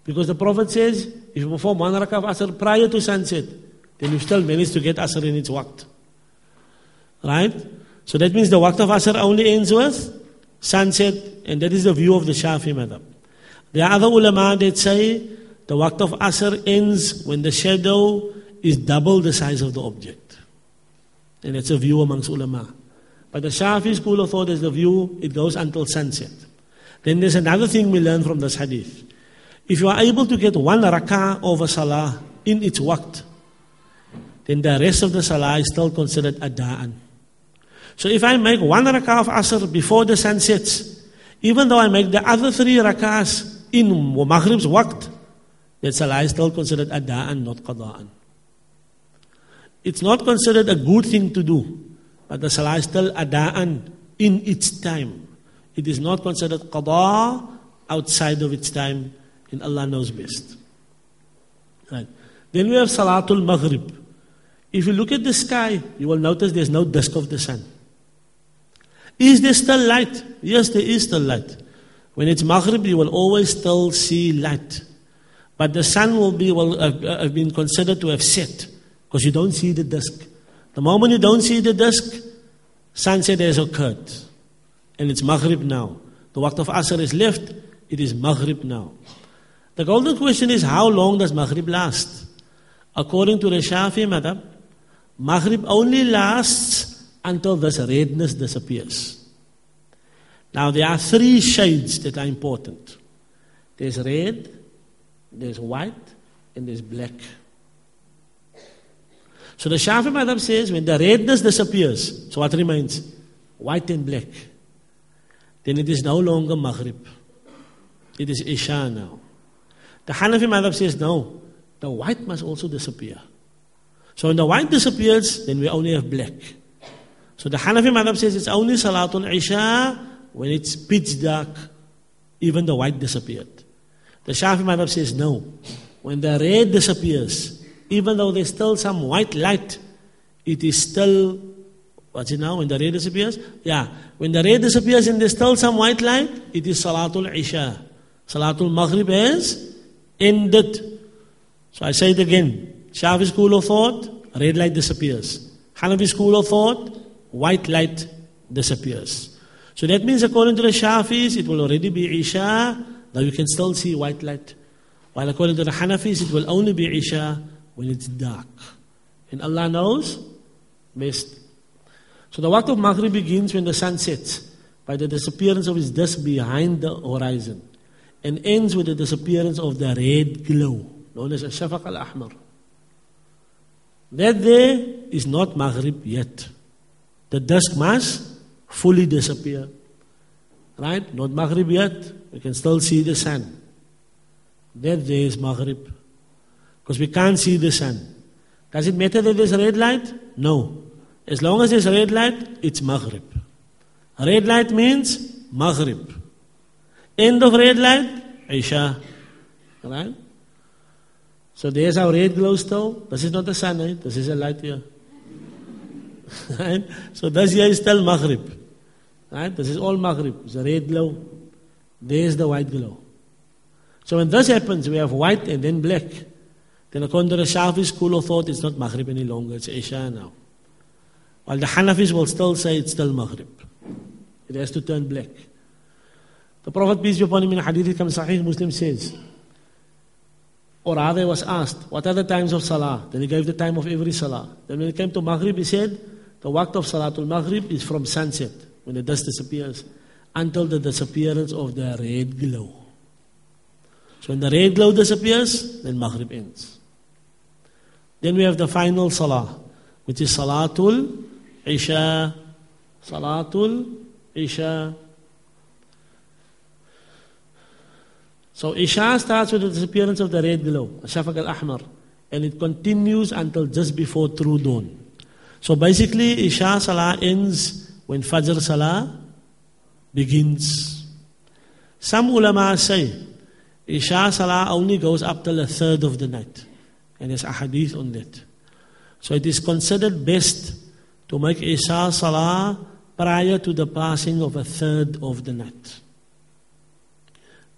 Because the Prophet says, if you perform one rakah of Asr prior to sunset, then you still manage to get Asr in its waqt. Right? So that means the waqt of Asr only ends with sunset, and that is the view of the Shafi madhab. The other ulama that say the waqt of Asr ends when the shadow is double the size of the object. And that's a view amongst ulama. But the Shafi school of thought is the view, it goes until sunset. Then there's another thing we learn from this hadith. If you are able to get one rak'ah of a salah in its waqt, then the rest of the salah is still considered ada'an. So if I make one rak'ah of asr before the sun sets, even though I make the other three rak'ahs in maghrib's waqt, that salah is still considered ada'an, not qada'an. It's not considered a good thing to do, but the salah is still ada'an in its time. It is not considered qada outside of its time, and Allah knows best. Right. Then we have Salatul Maghrib. If you look at the sky, you will notice there's no disk of the sun. Is there still light? Yes, there is still light. When it's Maghrib, you will always still see light. But the sun will be will have, have been considered to have set because you don't see the disk. The moment you don't see the disk, sunset has occurred and it's Maghrib now. The the waqt of Asr is left, it is Maghrib now. The golden question is how long does Maghrib last? According to the Shafi madhab, Maghrib only lasts until this redness disappears. Now there are three shades that are important. There's red, there's white, and there's black. So the Shafi madhab says when the redness disappears, so what remains? White and black. Then it is no longer Maghrib. It is Isha now. The Hanafi madhab says no, the white must also disappear. So when the white disappears, then we only have black. So the Hanafi madhab says it's only Salatul Isha when it's pitch dark, even the white disappeared. The Shafi Madhab says no. When the red disappears, even though there's still some white light, it is still, what's it now, when the red disappears? Yeah, when the red disappears and there's still some white light, it is Salatul Isha. Salatul Maghrib has ended. So I say it again. Shafi school of thought, red light disappears. Hanafi school of thought, white light disappears. So that means according to the Shafis, it will already be Isha, now you can still see white light. While according to the Hanafis, it will only be Isha when it's dark. And Allah knows best. So the waqt of Maghrib begins when the sun sets by the disappearance of its disk behind the horizon and ends with the disappearance of the red glow known as Shafaq al-Ahmar. That there is not Maghrib yet. The dusk must fully disappear. Right? Not Maghrib yet. We can still see the sun. That day is Maghrib. Because we can't see the sun. Does it matter that there's a red light? No. As long as there's a red light, it's Maghrib. Red light means Maghrib. End of red light, Isha. Right? So there's our red glow still. This is not the sun, eh? This is a light here. Right? So this here is still Maghrib. Right? This is all Maghrib. It's a red glow. There's the white glow. So when this happens, we have white and then black. Then according to the Shafi school of thought, it's not Maghrib any longer, it's Isha now. While the Hanafis will still say it's still Maghrib. It has to turn black. The Prophet, peace be upon him, in hadith comes Sahih Muslim says, or rather was asked, what are the times of Salah? Then he gave the time of every Salah. Then when it came to Maghrib, he said, the waqt of Salatul Maghrib is from sunset when the dust disappears, until the disappearance of the red glow. So when the red glow disappears, then Maghrib ends. Then we have the final Salah, which is Salatul Isha. Salatul Isha. So Isha starts with the disappearance of the red glow, Shafaq al-Ahmar, and it continues until just before true dawn. So basically, Isha Salah ends when Fajr Salah begins. Some ulama say Isha Salah only goes up till a third of the night. And there's a hadith on that. So it is considered best to make Isha Salah prior to the passing of a third of the night.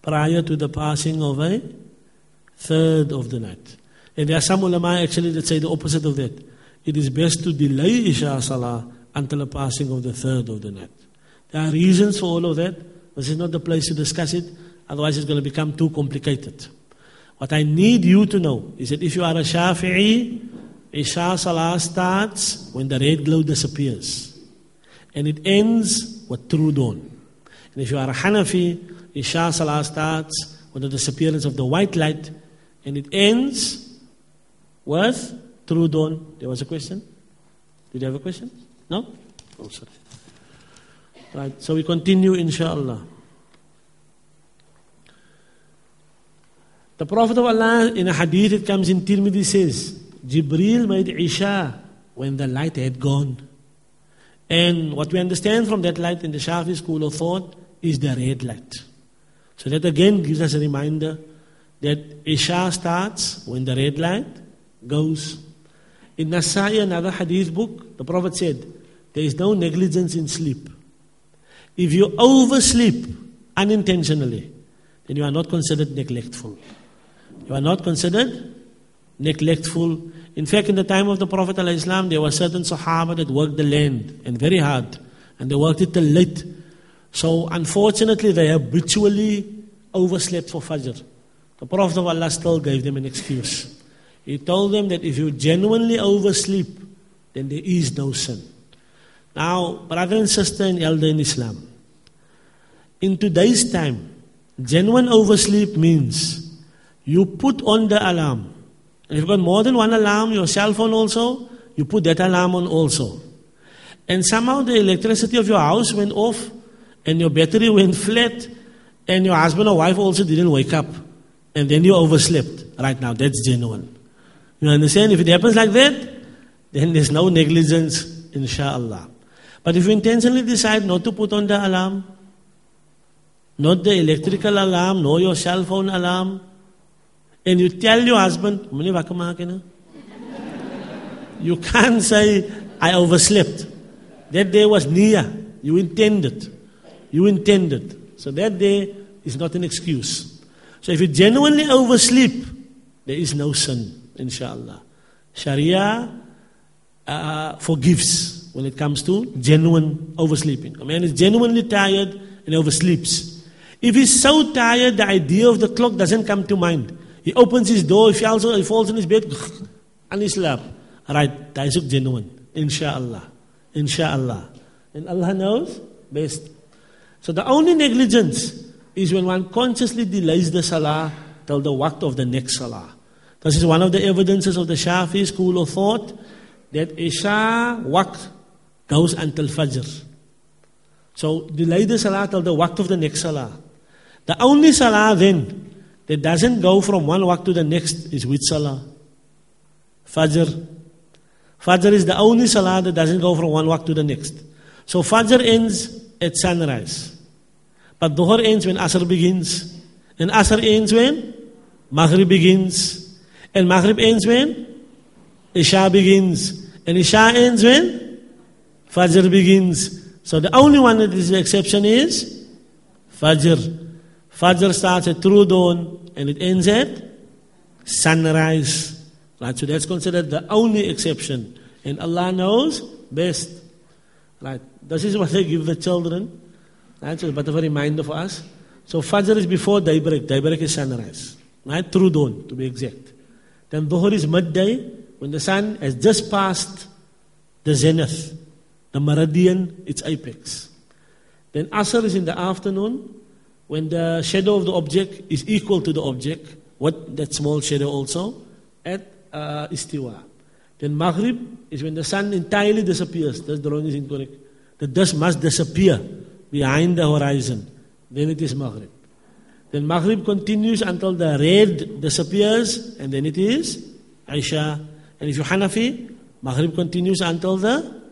Prior to the passing of a third of the night. And there are some ulama actually that say the opposite of that. It is best to delay Isha Salah until the passing of the third of the night. There are reasons for all of that. This is not the place to discuss it, otherwise, it's going to become too complicated. What I need you to know is that if you are a Shafi'i, Isha Salah starts when the red glow disappears. And it ends with true dawn. And if you are a Hanafi, Isha Salah starts with the disappearance of the white light. And it ends with true dawn. There was a question? Did you have a question? No? Oh, sorry. Right, so we continue, inshallah. The Prophet of Allah, in a hadith, it comes in Tirmidhi, says, Jibril made Isha when the light had gone. And what we understand from that light in the Shafi school of thought is the red light. So that again gives us a reminder that Isha starts when the red light goes. In Nasai, another hadith book, the Prophet said, there is no negligence in sleep. If you oversleep unintentionally, then you are not considered neglectful. You are not considered neglectful. In fact, in the time of the Prophet ﷺ, there were certain Sahaba that worked the land and very hard, and they worked it till late. So unfortunately, they habitually overslept for Fajr. The Prophet of Allah still gave them an excuse. He told them that if you genuinely oversleep, then there is no sin. Now, brother and sister and elder in Islam, in today's time, genuine oversleep means you put on the alarm. If you've got more than one alarm, your cell phone also, you put that alarm on also. And somehow the electricity of your house went off, and your battery went flat, and your husband or wife also didn't wake up, and then you overslept. Right now, that's genuine. You understand? If it happens like that, then there's no negligence, inshallah. But if you intentionally decide not to put on the alarm, not the electrical alarm, nor your cell phone alarm, and you tell your husband, you can't say, I overslept. That day was near. You intended. You intended. So that day is not an excuse. So if you genuinely oversleep, there is no sin, inshallah. Sharia uh, forgives when it comes to genuine oversleeping. A man is genuinely tired and oversleeps. If he's so tired, the idea of the clock doesn't come to mind. He opens his door, he falls, he falls in his bed, and he sleeps. Right, that is genuine. Inshallah. Inshallah. And Allah knows best. So the only negligence is when one consciously delays the salah till the waqt of the next salah. This is one of the evidences of the Shafi school of thought that Isha waqt goes until Fajr. So delay the salah till the waqt of the next salah. The only salah then that doesn't go from one waqt to the next is which salah? Fajr. Fajr is the only salah that doesn't go from one waqt to the next. So Fajr ends at sunrise. But Dhuhr ends when Asr begins. And Asr ends when Maghrib begins. And Maghrib ends when Isha begins. And Isha ends when Fajr begins. So the only one that is the exception is Fajr. Fajr starts at true dawn and it ends at sunrise. Right, so that's considered the only exception. And Allah knows best. Right, this is what they give the children. A bit of a reminder for us. So Fajr is before daybreak. Daybreak is sunrise. Right, true dawn to be exact. Then Dhuhr is midday when the sun has just passed the zenith, the meridian, its apex. Then Asr is in the afternoon when the shadow of the object is equal to the object, what that small shadow also, at uh, Istiwa. Then Maghrib is when the sun entirely disappears. That's the drawing is incorrect. The dust must disappear behind the horizon. Then it is Maghrib. Then Maghrib continues until the red disappears, and then it is Isha. And if you're Hanafi, Maghrib continues until the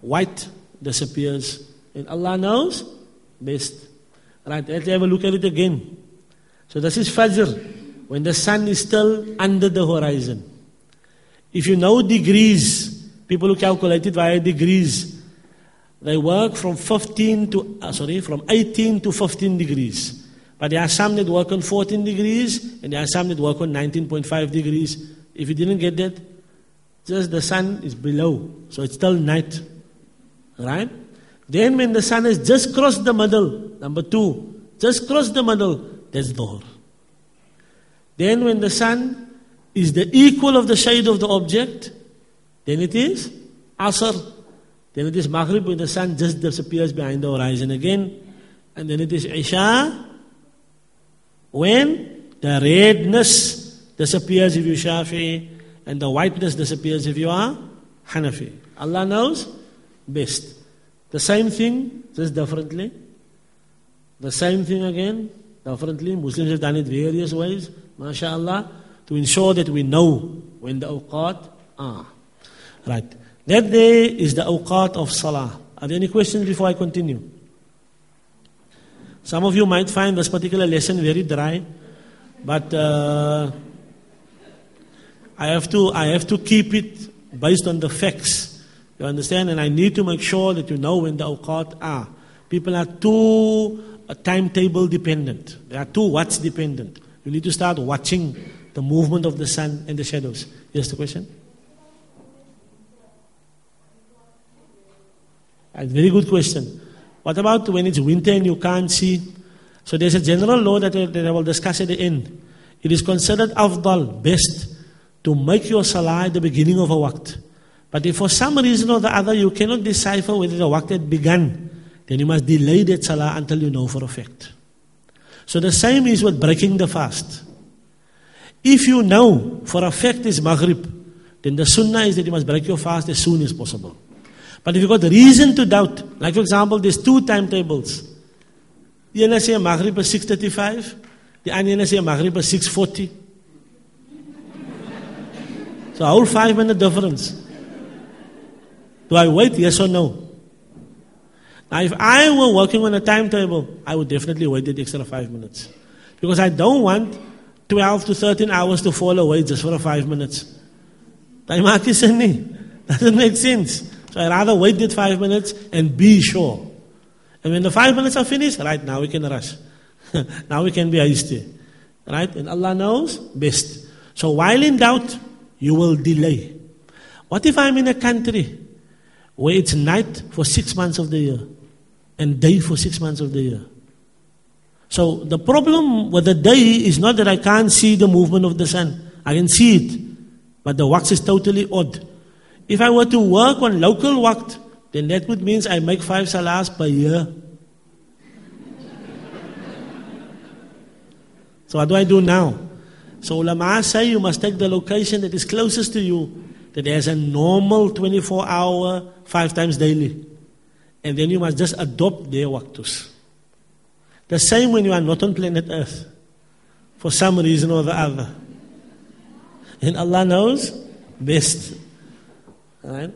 white disappears. And Allah knows best. Right, let's have a look at it again. So this is Fajr, when the sun is still under the horizon. If you know degrees, people who calculate it via degrees, they work from 15 to, uh, sorry, from 18 to 15 degrees. But there are some that work on 14 degrees, and there are some that work on 19.5 degrees. If you didn't get that, just the sun is below, so it's still night. Right? Then when the sun has just crossed the middle, number two, just crossed the middle, that's Dhuhr. Then when the sun is the equal of the shade of the object, then it is Asr. Then it is Maghrib when the sun just disappears behind the horizon again. And then it is Isha when the redness disappears if you Shafi and the whiteness disappears if you are Hanafi. Allah knows best. The same thing, just differently. The same thing again, differently. Muslims have done it various ways, mashallah, to ensure that we know when the awqat are. Right. That day is the awqat of salah. Are there any questions before I continue? Some of you might find this particular lesson very dry, but uh, I have to I have to keep it based on the facts. You understand? And I need to make sure that you know when the awqat are. People are too uh, timetable dependent. They are too watch dependent. You need to start watching the movement of the sun and the shadows. Yes, the question? A very good question. What about when it's winter and you can't see? So there's a general law that, that I will discuss at the end. It is considered afdal, best, to make your salah at the beginning of a waqt. But if for some reason or the other you cannot decipher whether the waqt had begun, then you must delay that salah until you know for a fact. So the same is with breaking the fast. If you know for a fact it's Maghrib, then the sunnah is that you must break your fast as soon as possible. But if you've got reason to doubt, like for example, there's two timetables. The ene say Maghrib is 6.35, the say Maghrib is 6.40. So a whole five minute difference. Do I wait, yes or no? Now, if I were working on a timetable, I would definitely wait the extra five minutes. Because I don't want 12 to 13 hours to fall away just for five minutes. Time is Doesn't make sense. So I'd rather wait that five minutes and be sure. And when the five minutes are finished, right, now we can rush. now we can be hasty. Right? And Allah knows best. So while in doubt, you will delay. What if I'm in a country where it's night for six months of the year and day for six months of the year? So the problem with the day is not that I can't see the movement of the sun. I can see it. But the waqts is totally odd. If I were to work on local waqt, then that would mean I make five salahs per year. so what do I do now? So ulama say you must take the location that is closest to you, that has a normal 24 hour, five times daily. And then you must just adopt their waqtus. The same when you are not on planet Earth, for some reason or the other. And Allah knows best. Right?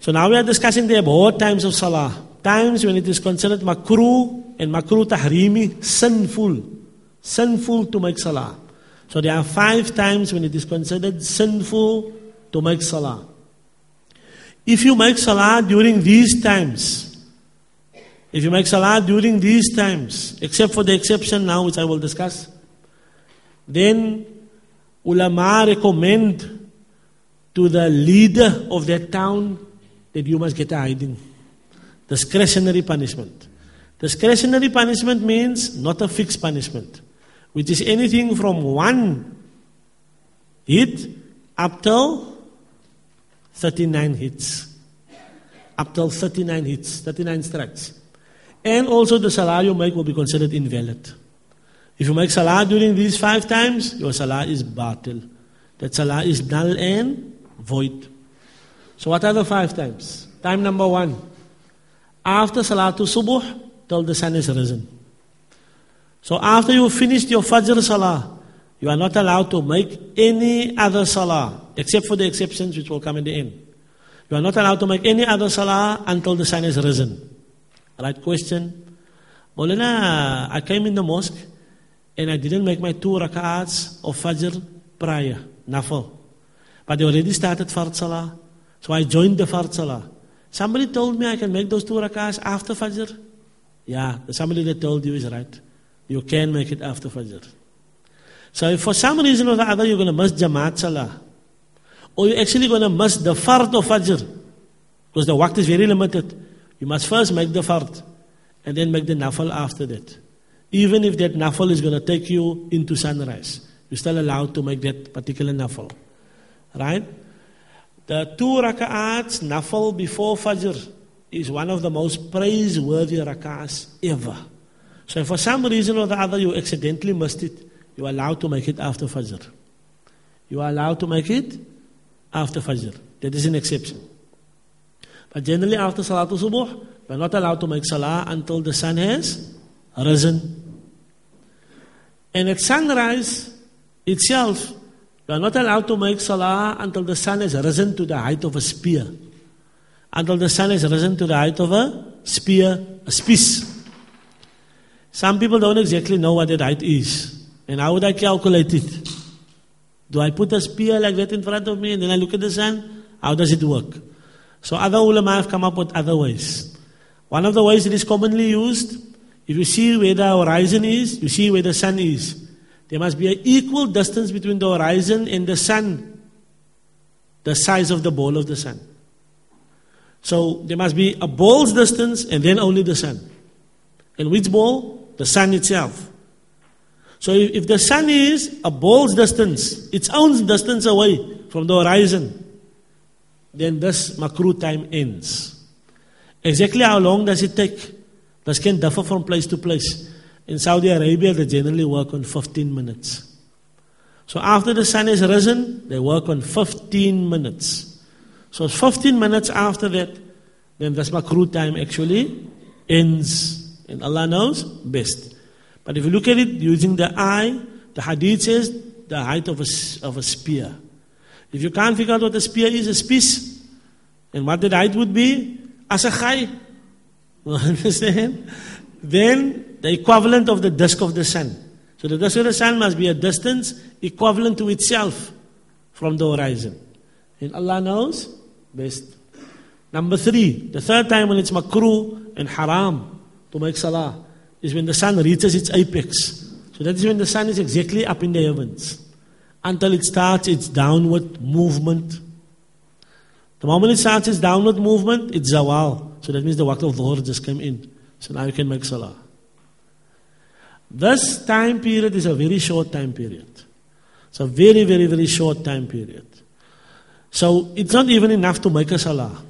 So now we are discussing the abhorred times of salah. Times when it is considered makruh and makruh tahrimi, sinful. Sinful to make salah. So there are five times when it is considered sinful to make salah. If you make salah during these times, if you make salah during these times, except for the exception now which I will discuss, then ulama recommend to the leader of that town that you must get a hiding. Discretionary punishment. Discretionary punishment means not a fixed punishment, which is anything from one hit up till 39 hits. Up till 39 hits, 39 strikes. And also the salah you make will be considered invalid. If you make salah during these five times, your salah is batil. That salah is null and void. So what are the five times? Time number one. After Salatul Subuh, till the sun is risen. So after you finished your Fajr Salah, you are not allowed to make any other Salah, except for the exceptions which will come in the end. You are not allowed to make any other Salah until the sun is risen. Right question? Moulana, I came in the mosque and I didn't make my two rak'ats of Fajr prior, nafal. But they already started Fard Salah. So I joined the Fard Salah. Somebody told me I can make those two rakahs after Fajr. Yeah, somebody that told you is right. You can make it after Fajr. So if for some reason or the other you're going to miss Jamaat Salah, or you're actually going to miss the Fard of Fajr, because the waqt is very limited, you must first make the Fard, and then make the Nafal after that. Even if that Nafal is going to take you into sunrise, you're still allowed to make that particular Nafal. Right? The two rak'ats, nafal before Fajr, is one of the most praiseworthy rak'ats ever. So if for some reason or the other you accidentally missed it, you are allowed to make it after Fajr. You are allowed to make it after Fajr. That is an exception. But generally after Salatul Subuh, we are not allowed to make Salah until the sun has risen. And at sunrise itself, we are not allowed to make salah until the sun has risen to the height of a spear. Until the sun has risen to the height of a spear, a spice. Some people don't exactly know what that height is. And how would I calculate it? Do I put a spear like that in front of me and then I look at the sun? How does it work? So other ulama have come up with other ways. One of the ways it is commonly used, if you see where the horizon is, you see where the sun is. There must be an equal distance between the horizon and the sun, the size of the ball of the sun. So there must be a ball's distance and then only the sun. And which ball? The sun itself. So if, the sun is a ball's distance, its own distance away from the horizon, then this makruh time ends. Exactly how long does it take? This can differ from place to place. In Saudi Arabia, they generally work on 15 minutes. So after the sun has risen, they work on 15 minutes. So 15 minutes after that, then this makruh time actually ends. And Allah knows best. But if you look at it using the eye, the hadith says the height of a, of a spear. If you can't figure out what a spear is, a spice, and what the height would be, as a. Understand? Then the equivalent of the disk of the sun. So the disk of the sun must be a distance equivalent to itself from the horizon. And Allah knows best. Number three, the third time when it's makruh and haram to make salah is when the sun reaches its apex. So that is when the sun is exactly up in the heavens until it starts its downward movement. The moment it starts its downward movement, it's zawal. So that means the waqt of dhuhr just came in. So now you can make salah. This time period is a very short time period. It's a very, very, very short time period. So it's not even enough to make a salah.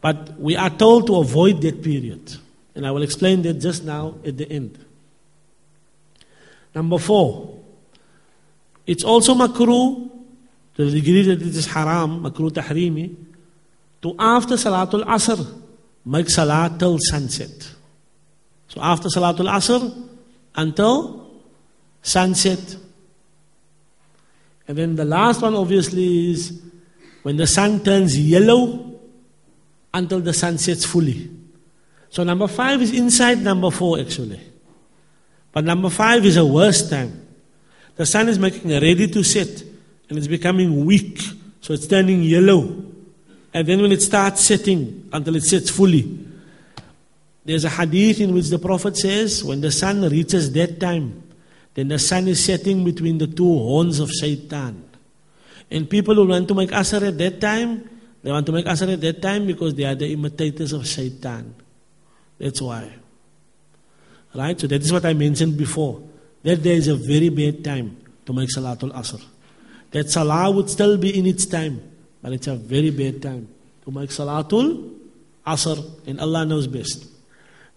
But we are told to avoid that period. And I will explain that just now at the end. Number four, it's also makruh, to the degree that it is haram, makruh tahrimi, to after Salatul Asr, make salat till sunset. So after Salatul Asr until sunset. And then the last one obviously is when the sun turns yellow until the sun sets fully. So number five is inside number four actually. But number five is a worse time. The sun is making ready to set and it's becoming weak. So it's turning yellow. And then when it starts setting until it sets fully, there's a hadith in which the Prophet says, when the sun reaches that time, then the sun is setting between the two horns of Shaitan. And people who want to make asr at that time, they want to make asr at that time because they are the imitators of Shaitan. That's why. Right? So that is what I mentioned before. That there is a very bad time to make Salatul Asr. That Salah would still be in its time. But it's a very bad time to make Salatul Asr, and Allah knows best.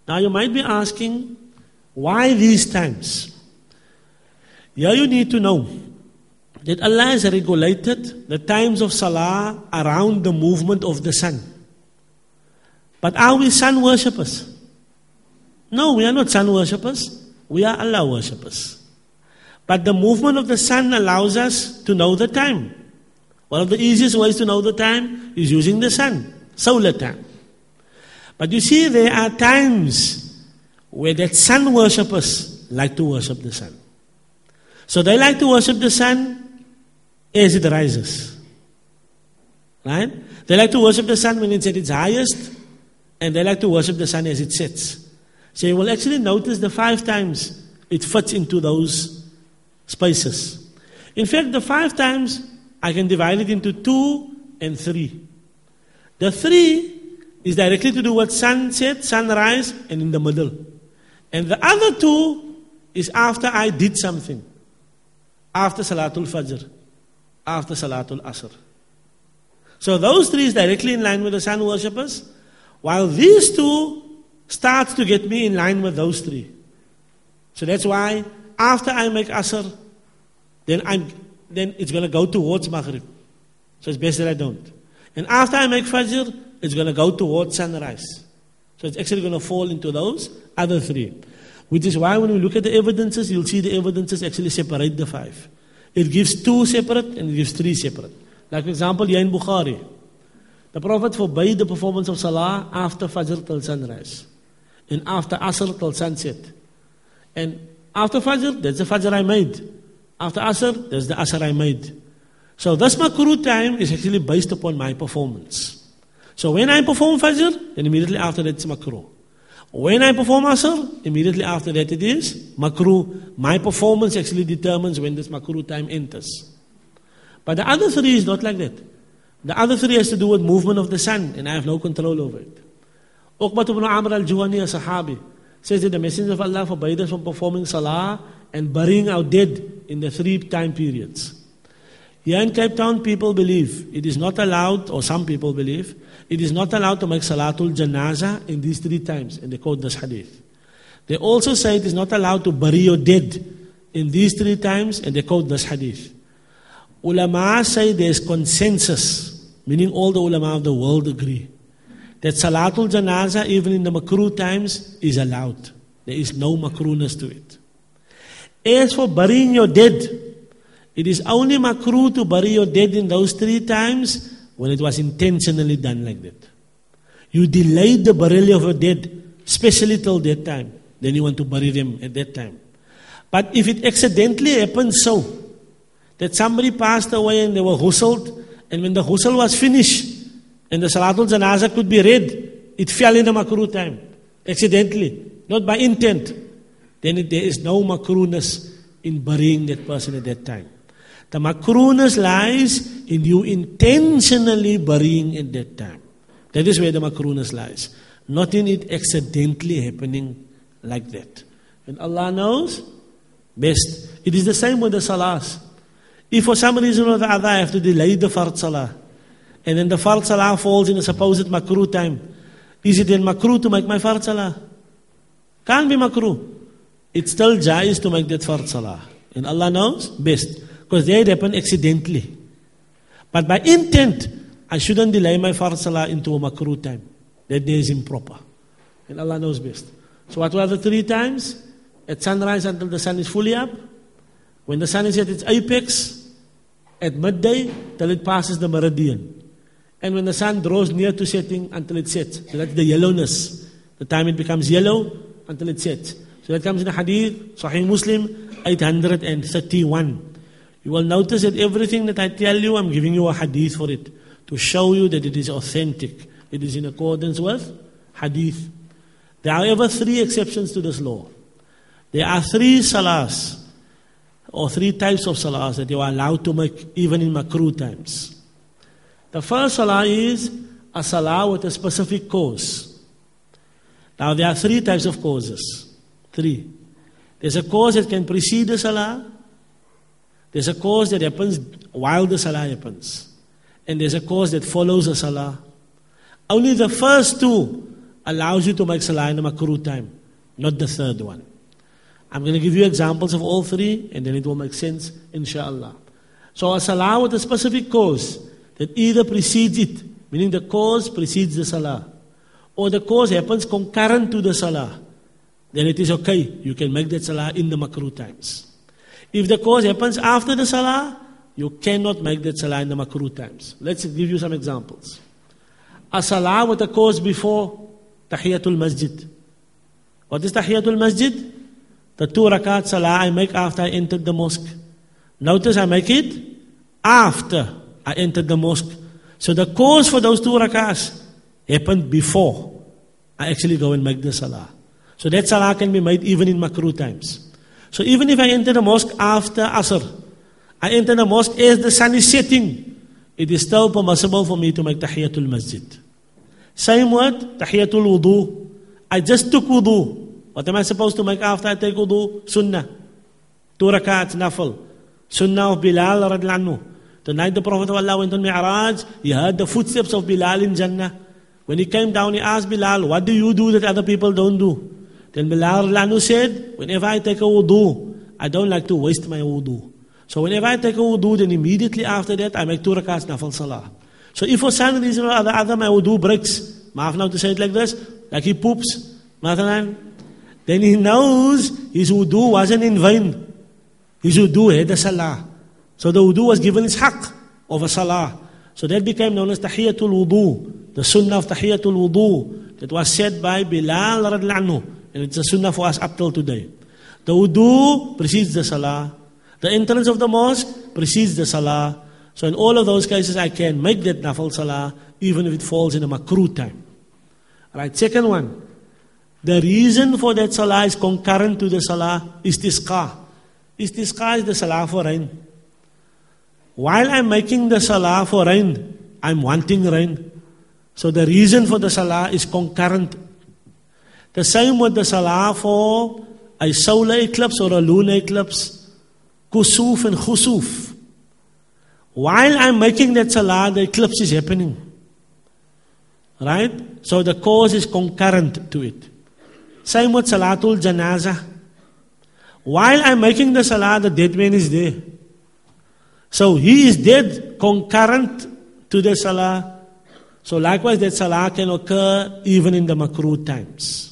Now you might be asking, why these times? Here you need to know that Allah has regulated the times of Salah around the movement of the sun. But are we sun worshippers? No, we are not sun worshippers. We are Allah worshippers. But the movement of the sun allows us to know the time. One of the easiest ways to know the time is using the sun, solar time. But you see, there are times where that sun worshippers like to worship the sun. So they like to worship the sun as it rises. Right? They like to worship the sun when it's at its highest, and they like to worship the sun as it sets. So you will actually notice the five times it fits into those spaces. In fact, the five times I can divide it into two and three. The three is directly to do with sunset, sunrise, and in the middle. And the other two is after I did something. After Salatul Fajr. After Salatul Asr. So those three is directly in line with the sun worshippers, while these two starts to get me in line with those three. So that's why after I make Asr, then I'm then it's going to go towards Maghrib. So it's best that I don't. And after I make Fajr, it's going to go towards sunrise. So it's actually going to fall into those other three. Which is why when we look at the evidences, you'll see the evidences actually separate the five. It gives two separate and it gives three separate. Like for example, here in Bukhari, the Prophet forbade the performance of Salah after Fajr till sunrise. And after Asr till sunset. And after Fajr, that's the Fajr I made. After Asr, there's the Asr I made. So this makruh time is actually based upon my performance. So when I perform Fajr, immediately after that it's makruh. When I perform Asr, immediately after that it is makruh. My performance actually determines when this makruh time enters. But the other three is not like that. The other three has to do with movement of the sun, and I have no control over it. Uqbat ibn Amr al-Juhani, a Sahabi, says that the Messenger of Allah forbade us from performing salah and burying our dead in the three time periods. Here in Cape Town, people believe it is not allowed, or some people believe, it is not allowed to make Salatul Janaza in these three times, and they quote this hadith. They also say it is not allowed to bury your dead in these three times, and they quote this hadith. Ulama say there's consensus, meaning all the ulama of the world agree, that Salatul Janaza, even in the makruh times, is allowed. There is no makruhness to it. As for burying your dead, it is only makruh to bury your dead in those three times when it was intentionally done like that. You delayed the burial of your dead, especially till that time. Then you want to bury them at that time. But if it accidentally happens so, that somebody passed away and they were hustled, and when the hustle was finished, and the Salatul Janaza could be read, it fell in the makruh time, accidentally, not by intent. Then there is no makruhness in burying that person at that time. The makruhness lies in you intentionally burying at that time. That is where the makruhness lies. Not in it accidentally happening like that. And Allah knows best. It is the same with the salahs. If for some reason or the other I have to delay the fard salah, and then the fard salah falls in a supposed makruh time, is it then makruh to make my fard salah? Can't be makruh. It's still jaiz to make that fard salah. And Allah knows best. Because they happen accidentally. But by intent, I shouldn't delay my fard salah into a makruh time. That day is improper. And Allah knows best. So what were the three times? At sunrise until the sun is fully up. When the sun is at its apex. At midday till it passes the meridian. And when the sun draws near to setting until it sets. So that's the yellowness. The time it becomes yellow until it sets. So that comes in the hadith, Sahih Muslim, 831. You will notice that everything that I tell you, I'm giving you a hadith for it to show you that it is authentic. It is in accordance with hadith. There are ever three exceptions to this law. There are three salahs or three types of salahs that you are allowed to make even in makruh times. The first salah is a salah with a specific cause. Now there are three types of causes. Three. There's a cause that can precede the salah, there's a cause that happens while the salah happens. And there's a cause that follows the salah. Only the first two allows you to make salah in the makruh time, not the third one. I'm going to give you examples of all three, and then it will make sense, inshallah. So a salah with a specific cause that either precedes it, meaning the cause precedes the salah, or the cause happens concurrent to the salah, then it is okay. You can make that salah in the makruh times. If the cause happens after the salah, you cannot make that salah in the makruh times. Let's give you some examples. A salah with a cause before tahiyatul masjid. What is tahiyatul masjid? The two rakat salah I make after I entered the mosque. Notice I make it after I entered the mosque. So the cause for those two rakats happened before I actually go and make the salah. So that salah can be made even in makruh times. So even if I enter the mosque after Asr, I enter the mosque as the sun is setting, it is still permissible for me to make tahiyatul masjid. Same word, tahiyatul wudu. I just took wudu. What am I supposed to make after I take wudu? Sunnah. Two rakats, nafil. Sunnah of Bilal radlanhu. The night the Prophet of Allah went on Mi'raj, he heard the footsteps of Bilal in Jannah. When he came down, he asked Bilal, what do you do that other people don't do? Then Bilal said, whenever I take a wudu, I don't like to waste my wudu. So whenever I take a wudu, then immediately after that, I make two rakats nafal salah. So if for some reason or other, other my wudu breaks, maaf now to say it like this, like he poops, then he knows his wudu wasn't in vain. His wudu had a salah. So the wudu was given its haqq of a salah. So that became known as tahiyatul wudu, the sunnah of tahiyatul wudu that was said by Bilal radlanhu. And it's a sunnah for us up till today. The wudu precedes the salah. The entrance of the mosque precedes the salah. So in all of those cases, I can make that nafal salah even if it falls in a makruh time. Right. Second one. The reason for that salah is concurrent to the salah istisqa. Istisqa is the salah for rain. While I'm making the salah for rain, I'm wanting rain. So the reason for the salah is concurrent. The same with the salah for a solar eclipse or a lunar eclipse, kusuf and khusuf. While I'm making that salah, the eclipse is happening. Right? So the cause is concurrent to it. Same with Salatul Janazah. While I'm making the Salah, the dead man is there. So he is dead concurrent to the Salah. So likewise, that Salah can occur even in the makruh times.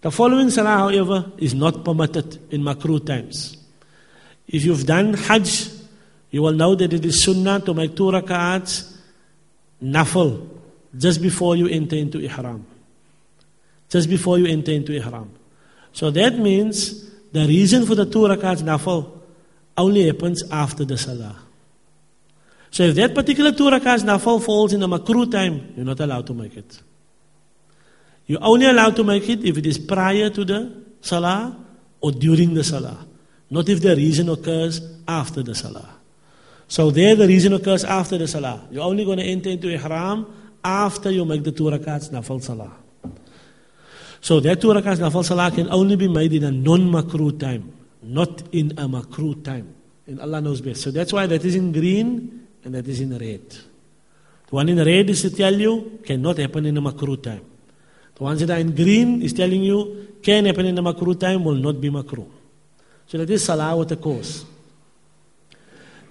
The following Salah, however, is not permitted in makruh times. If you've done Hajj, you will know that it is sunnah to make two rak'ats, nafil, just before you enter into ihram. Just before you enter into ihram. So that means the reason for the two rakats nafil only happens after the salah. So if that particular two rakats nafil falls in a makruh time, you're not allowed to make it. You're only allowed to make it if it is prior to the salah or during the salah. Not if the reason occurs after the salah. So there the reason occurs after the salah. You're only going to enter into ihram after you make the two rakats nafal salah. So that two rakats nafal salah can only be made in a non-makruh time, not in a makruh time. And Allah knows best. So that's why that is in green and that is in red. The one in red is to tell you cannot happen in a makruh time. The ones that are in green is telling you can happen in the makruh time, will not be makruh. So that is salah with a cause.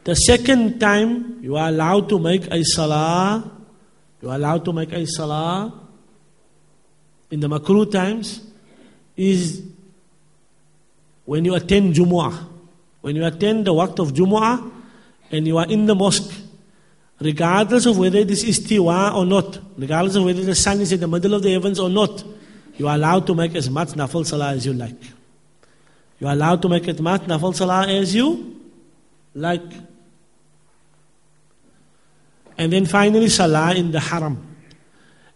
The second time you are allowed to make a salah you are allowed to make a salah in the makruh times is when you attend Jumu'ah. When you attend the waqt of Jumu'ah and you are in the mosque, regardless of whether it is istiwa or not, regardless of whether the sun is in the middle of the heavens or not, you are allowed to make as much nafal salah as you like. You are allowed to make as much nafal salah as you like. And then finally, Salah in the Haram.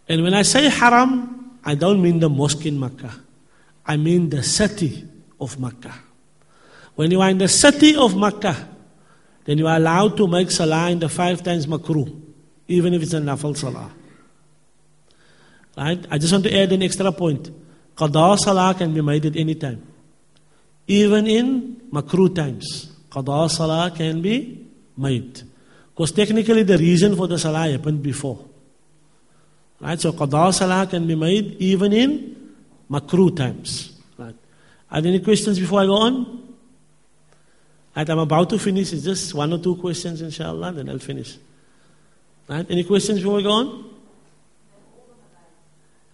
And when I say Haram, I don't mean the mosque in Makkah. I mean the city of Makkah. When you are in the city of Makkah, then you are allowed to make Salah in the five times makruh, even if it's a nafal Salah. Right? I just want to add an extra point. Qadha Salah can be made at any time. Even in makruh times. Qadha Salah can be made. Because technically the reason for the salah happened before. Right? So qada salah can be made even in makruh times. Right? Are there any questions before I go on? Right, I'm about to finish. It's just one or two questions, inshallah, then I'll finish. Right? Any questions before we go on?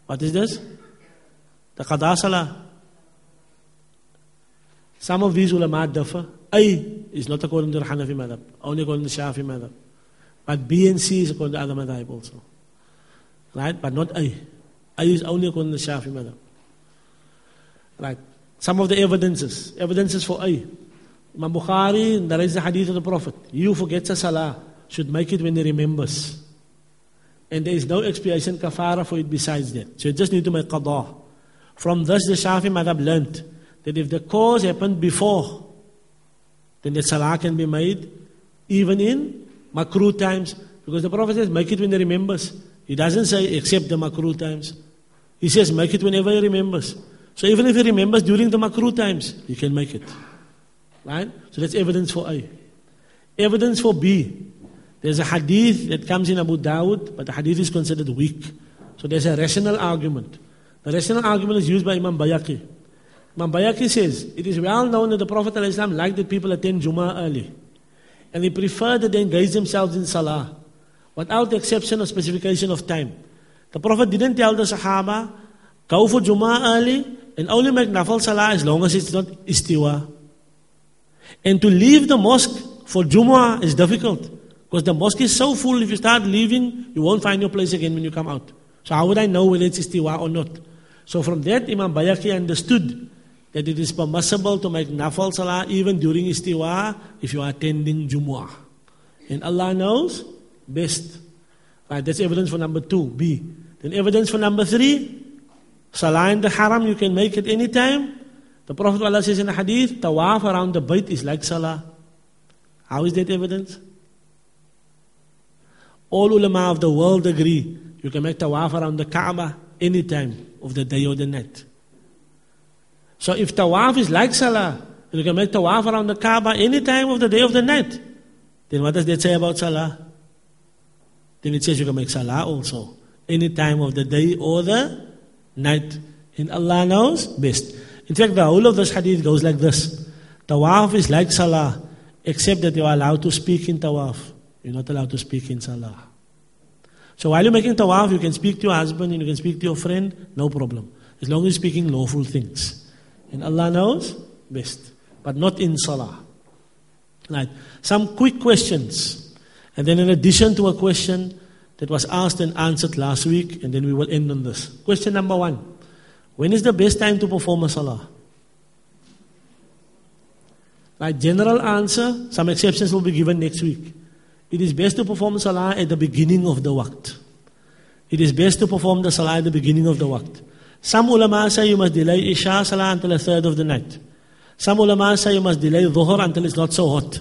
What is this? The qada salah. Some of these ulama differ. A is not according to the Hanafi madhab, only according to the Shafi madhab. But B and C is according to other madhab also. Right? But not A. A is only according to the Shafi madhab. Right? Some of the evidences. Evidences for A. Imam Bukhari narrates the hadith of the Prophet. You forget a salah, should make it when he remembers. And there is no expiation kafara for it besides that. So you just need to make qada. From this the Shafi madhab learnt that if the cause happened before, then the salah can be made even in makruh times. Because the Prophet says, make it when he remembers. He doesn't say except the makruh times. He says, make it whenever he remembers. So even if he remembers during the makruh times, he can make it. Right? So that's evidence for A. Evidence for B. There's a hadith that comes in Abu Dawud, but the hadith is considered weak. So there's a rational argument. The rational argument is used by Imam Bayhaqi. Imam Bayhaqi says, it is well known that the Prophet ﷺ liked that people attend Jummah early. And he preferred that they engage themselves in Salah, without the exception or specification of time. The Prophet didn't tell the Sahaba, go for Jummah early and only make Nafal Salah as long as it's not istiwa. And to leave the mosque for Jummah is difficult. Because the mosque is so full, if you start leaving, you won't find your place again when you come out. So how would I know whether it's istiwa or not? So from that, Imam Bayhaqi understood that it is permissible to make nafal salah even during istiwa if you are attending Jumu'ah. And Allah knows best. Right, that's evidence for number two, B. Then evidence for number three, salah in the haram you can make it any time. The Prophet Allah says in the hadith, tawaf around the bait is like salah. How is that evidence? All ulama of the world agree you can make tawaf around the Kaaba any time of the day or the night. So if tawaf is like salah, you can make tawaf around the Kaaba any time of the day or the night, then what does that say about salah? Then it says you can make salah also any time of the day or the night. And Allah knows best. In fact, the whole of this hadith goes like this. Tawaf is like salah, except that you are allowed to speak in tawaf. You're not allowed to speak in salah. So while you're making tawaf, you can speak to your husband and you can speak to your friend, no problem. As long as you're speaking lawful things. And Allah knows best. But not in salah. Right. Some quick questions. And then in addition to a question that was asked and answered last week, and then we will end on this. Question number one. When is the best time to perform a salah? Right, general answer, some exceptions will be given next week. It is best to perform salah at the beginning of the waqt. It is best to perform the salah at the beginning of the waqt. Some ulama say you must delay Isha salah until a third of the night. Some ulama say you must delay Dhuhr until it's not so hot.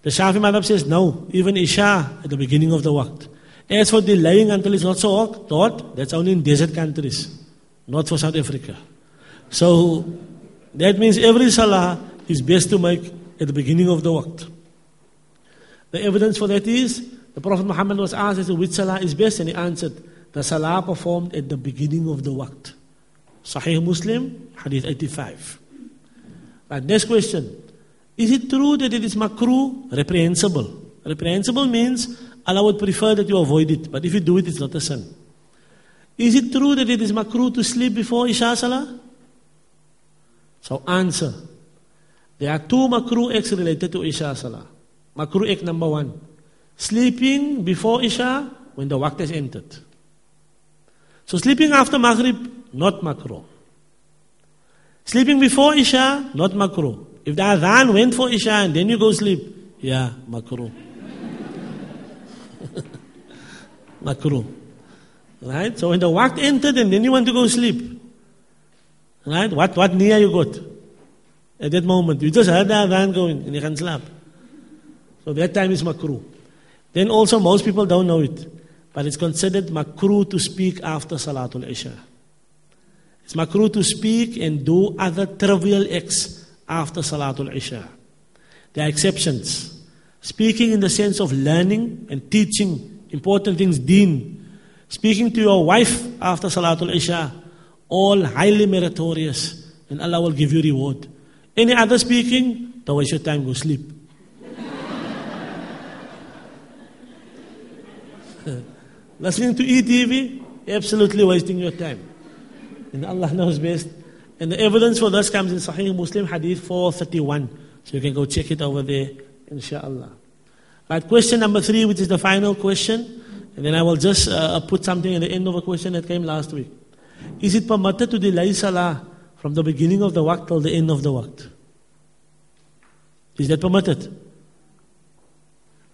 The Shafi Madhab says no, even Isha at the beginning of the waqt. As for delaying until it's not so hot, that's only in desert countries, not for South Africa. So that means every salah is best to make at the beginning of the waqt. The evidence for that is the Prophet Muhammad was asked which salah is best, and he answered, the salah performed at the beginning of the waqt. Sahih Muslim, Hadith 85. Right, next question. Is it true that it is makruh? Reprehensible. Reprehensible means Allah would prefer that you avoid it, but if you do it, it's not a sin. Is it true that it is makruh to sleep before Isha Salah? So answer. There are two makruh acts related to Isha Salah. Makruh act number one. Sleeping before Isha when the waqt has entered. So sleeping after Maghrib, not makruh. Sleeping before Isha, not makruh. If the adhan went for Isha and then you go sleep, yeah, makruh. makruh. Right? So when the waqt entered and then you want to go sleep, right? What, what near you got? At that moment, you just heard the adhan going and you can sleep. So that time is makruh. Then also most people don't know it. But it's considered makruh to speak after Salatul Isha. It's makruh to speak and do other trivial acts after Salatul Isha. There are exceptions. Speaking in the sense of learning and teaching important things, deen. Speaking to your wife after Salatul Isha, all highly meritorious, and Allah will give you reward. Any other speaking, don't waste your time, go sleep. Listening to ETV, absolutely wasting your time. And Allah knows best. And the evidence for this comes in Sahih Muslim Hadith 431. So you can go check it over there, inshallah. Right, question number three, which is the final question. And then I will just uh, put something at the end of a question that came last week. Is it permitted to delay salah from the beginning of the waqt till the end of the waqt? Is that permitted?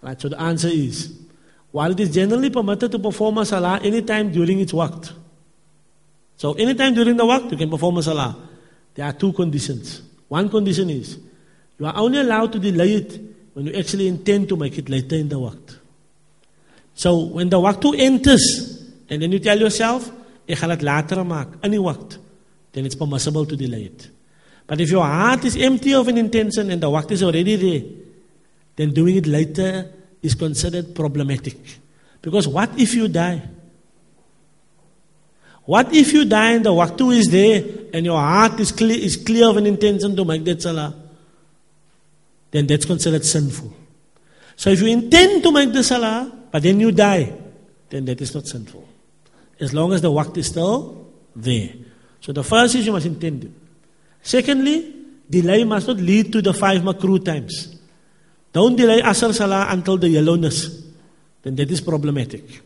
Right, so the answer is while it is generally permitted to perform a salah anytime during its waqt. So anytime during the waqt you can perform a salah. There are two conditions. One condition is you are only allowed to delay it when you actually intend to make it later in the waqt. So when the waqt enters and then you tell yourself, eh, ek gaan dit later maak die waqt, then it's permissible to delay it. But if your heart is empty of an intention and the waqt is already there, then doing it later is considered problematic. Because what if you die? What if you die and the waqtu is there and your heart is clear, is clear of an intention to make that salah? Then that's considered sinful. So if you intend to make the salah, but then you die, then that is not sinful. As long as the waqt is still there. So the first is you must intend it. Secondly, delay must not lead to the five makruh times. Don't delay Asr Salah until the yellowness. Then that is problematic.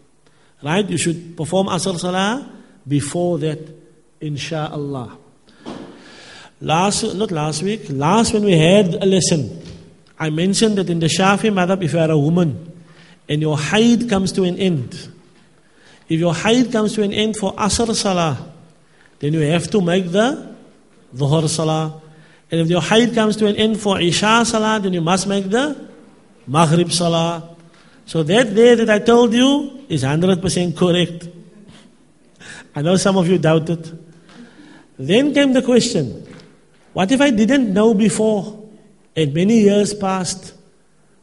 Right? You should perform Asr Salah before that, inshallah. Last, not last week, last when we had a lesson, I mentioned that in the Shafi madhab, if you are a woman and your haid comes to an end, if your haid comes to an end for Asr Salah, then you have to make the Dhuhr Salah and if your haid comes to an end for Isha Salah, then you must make the Maghrib Salah. So that there that I told you is 100% correct. I know some of you doubted. Then came the question what if I didn't know before and many years passed?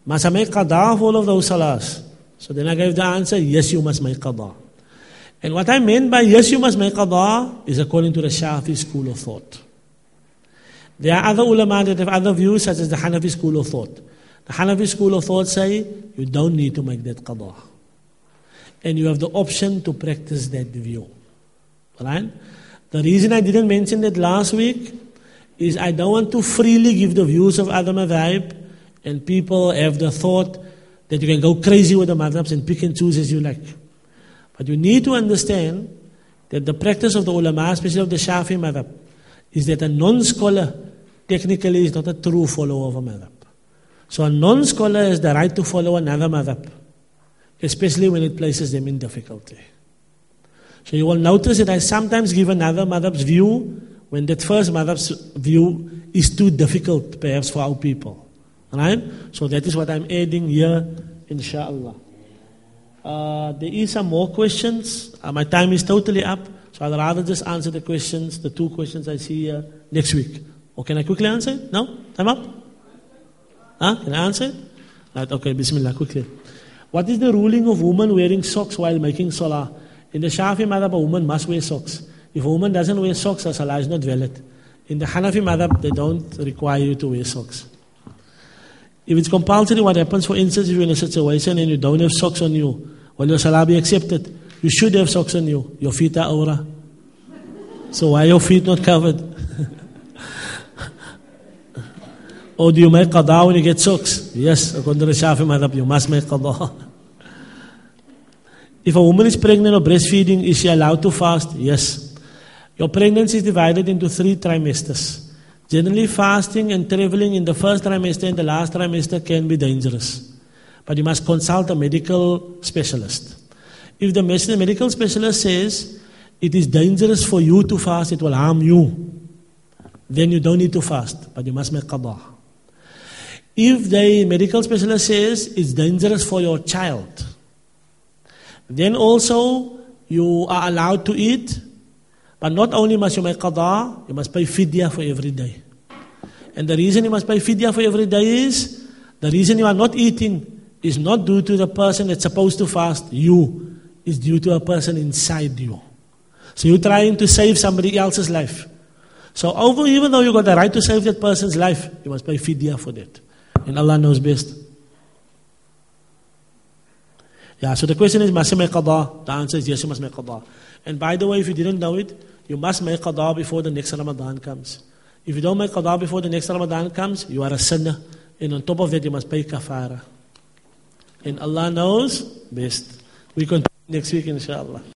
Must I make qada of all of those salahs? So then I gave the answer yes, you must make qada. And what I meant by yes, you must make qada is according to the Shafi school of thought. There are other ulama that have other views, such as the Hanafi school of thought. The Hanafi school of thought say you don't need to make that qada. And you have the option to practice that view. Right? The reason I didn't mention that last week is I don't want to freely give the views of other madhab and people have the thought that you can go crazy with the madhabs and pick and choose as you like. But you need to understand that the practice of the ulama, especially of the Shafi madhab, is that a non-scholar technically is not a true follower of a madhab. So a non-scholar has the right to follow another madhab, especially when it places them in difficulty. So you will notice that I sometimes give another madhab's view when that first madhab's view is too difficult perhaps for our people. Right? So that is what I'm adding here, inshallah. Uh, there is some more questions. Uh, my time is totally up, so I'd rather just answer the questions, the two questions I see here next week. Or can I quickly answer? No? Time up? Huh? Can I answer? Right, okay, Bismillah, quickly. What is the ruling of women wearing socks while making salah? In the Shafi madhab, a woman must wear socks. If a woman doesn't wear socks, her salah is not valid. In the Hanafi madhab, they don't require you to wear socks. If it's compulsory, what happens, for instance, if you're in a situation and you don't have socks on you, will your salah be accepted? You should have socks on you. Your feet are aura. So why are your feet not covered? or do you make qada when you get socks? Yes, according to the Shafi madhab, you must make qada. If a woman is pregnant or breastfeeding, is she allowed to fast? Yes. Your pregnancy is divided into three trimesters. Generally, fasting and traveling in the first trimester and the last trimester can be dangerous. But you must consult a medical specialist. If the medical specialist says it is dangerous for you to fast, it will harm you, then you don't need to fast, but you must make qada. If the medical specialist says it's dangerous for your child, then also you are allowed to eat, but not only must you make qada, you must pay fidya for every day. And the reason you must pay fidya for every day is the reason you are not eating is not due to the person that's supposed to fast, you. It's due to a person inside you. So you're trying to save somebody else's life. So over, even though you got the right to save that person's life, you must pay fidya for that. And Allah knows best. Yeah, so the question is, must you make qada? The answer is yes, you must make qada. And by the way, if you didn't know it, you must make qada before the next Ramadan comes. If you don't make qada before the next Ramadan comes, you are a sinner. And on top of that, you must pay kafara. And Allah knows best. We continue next week, inshallah.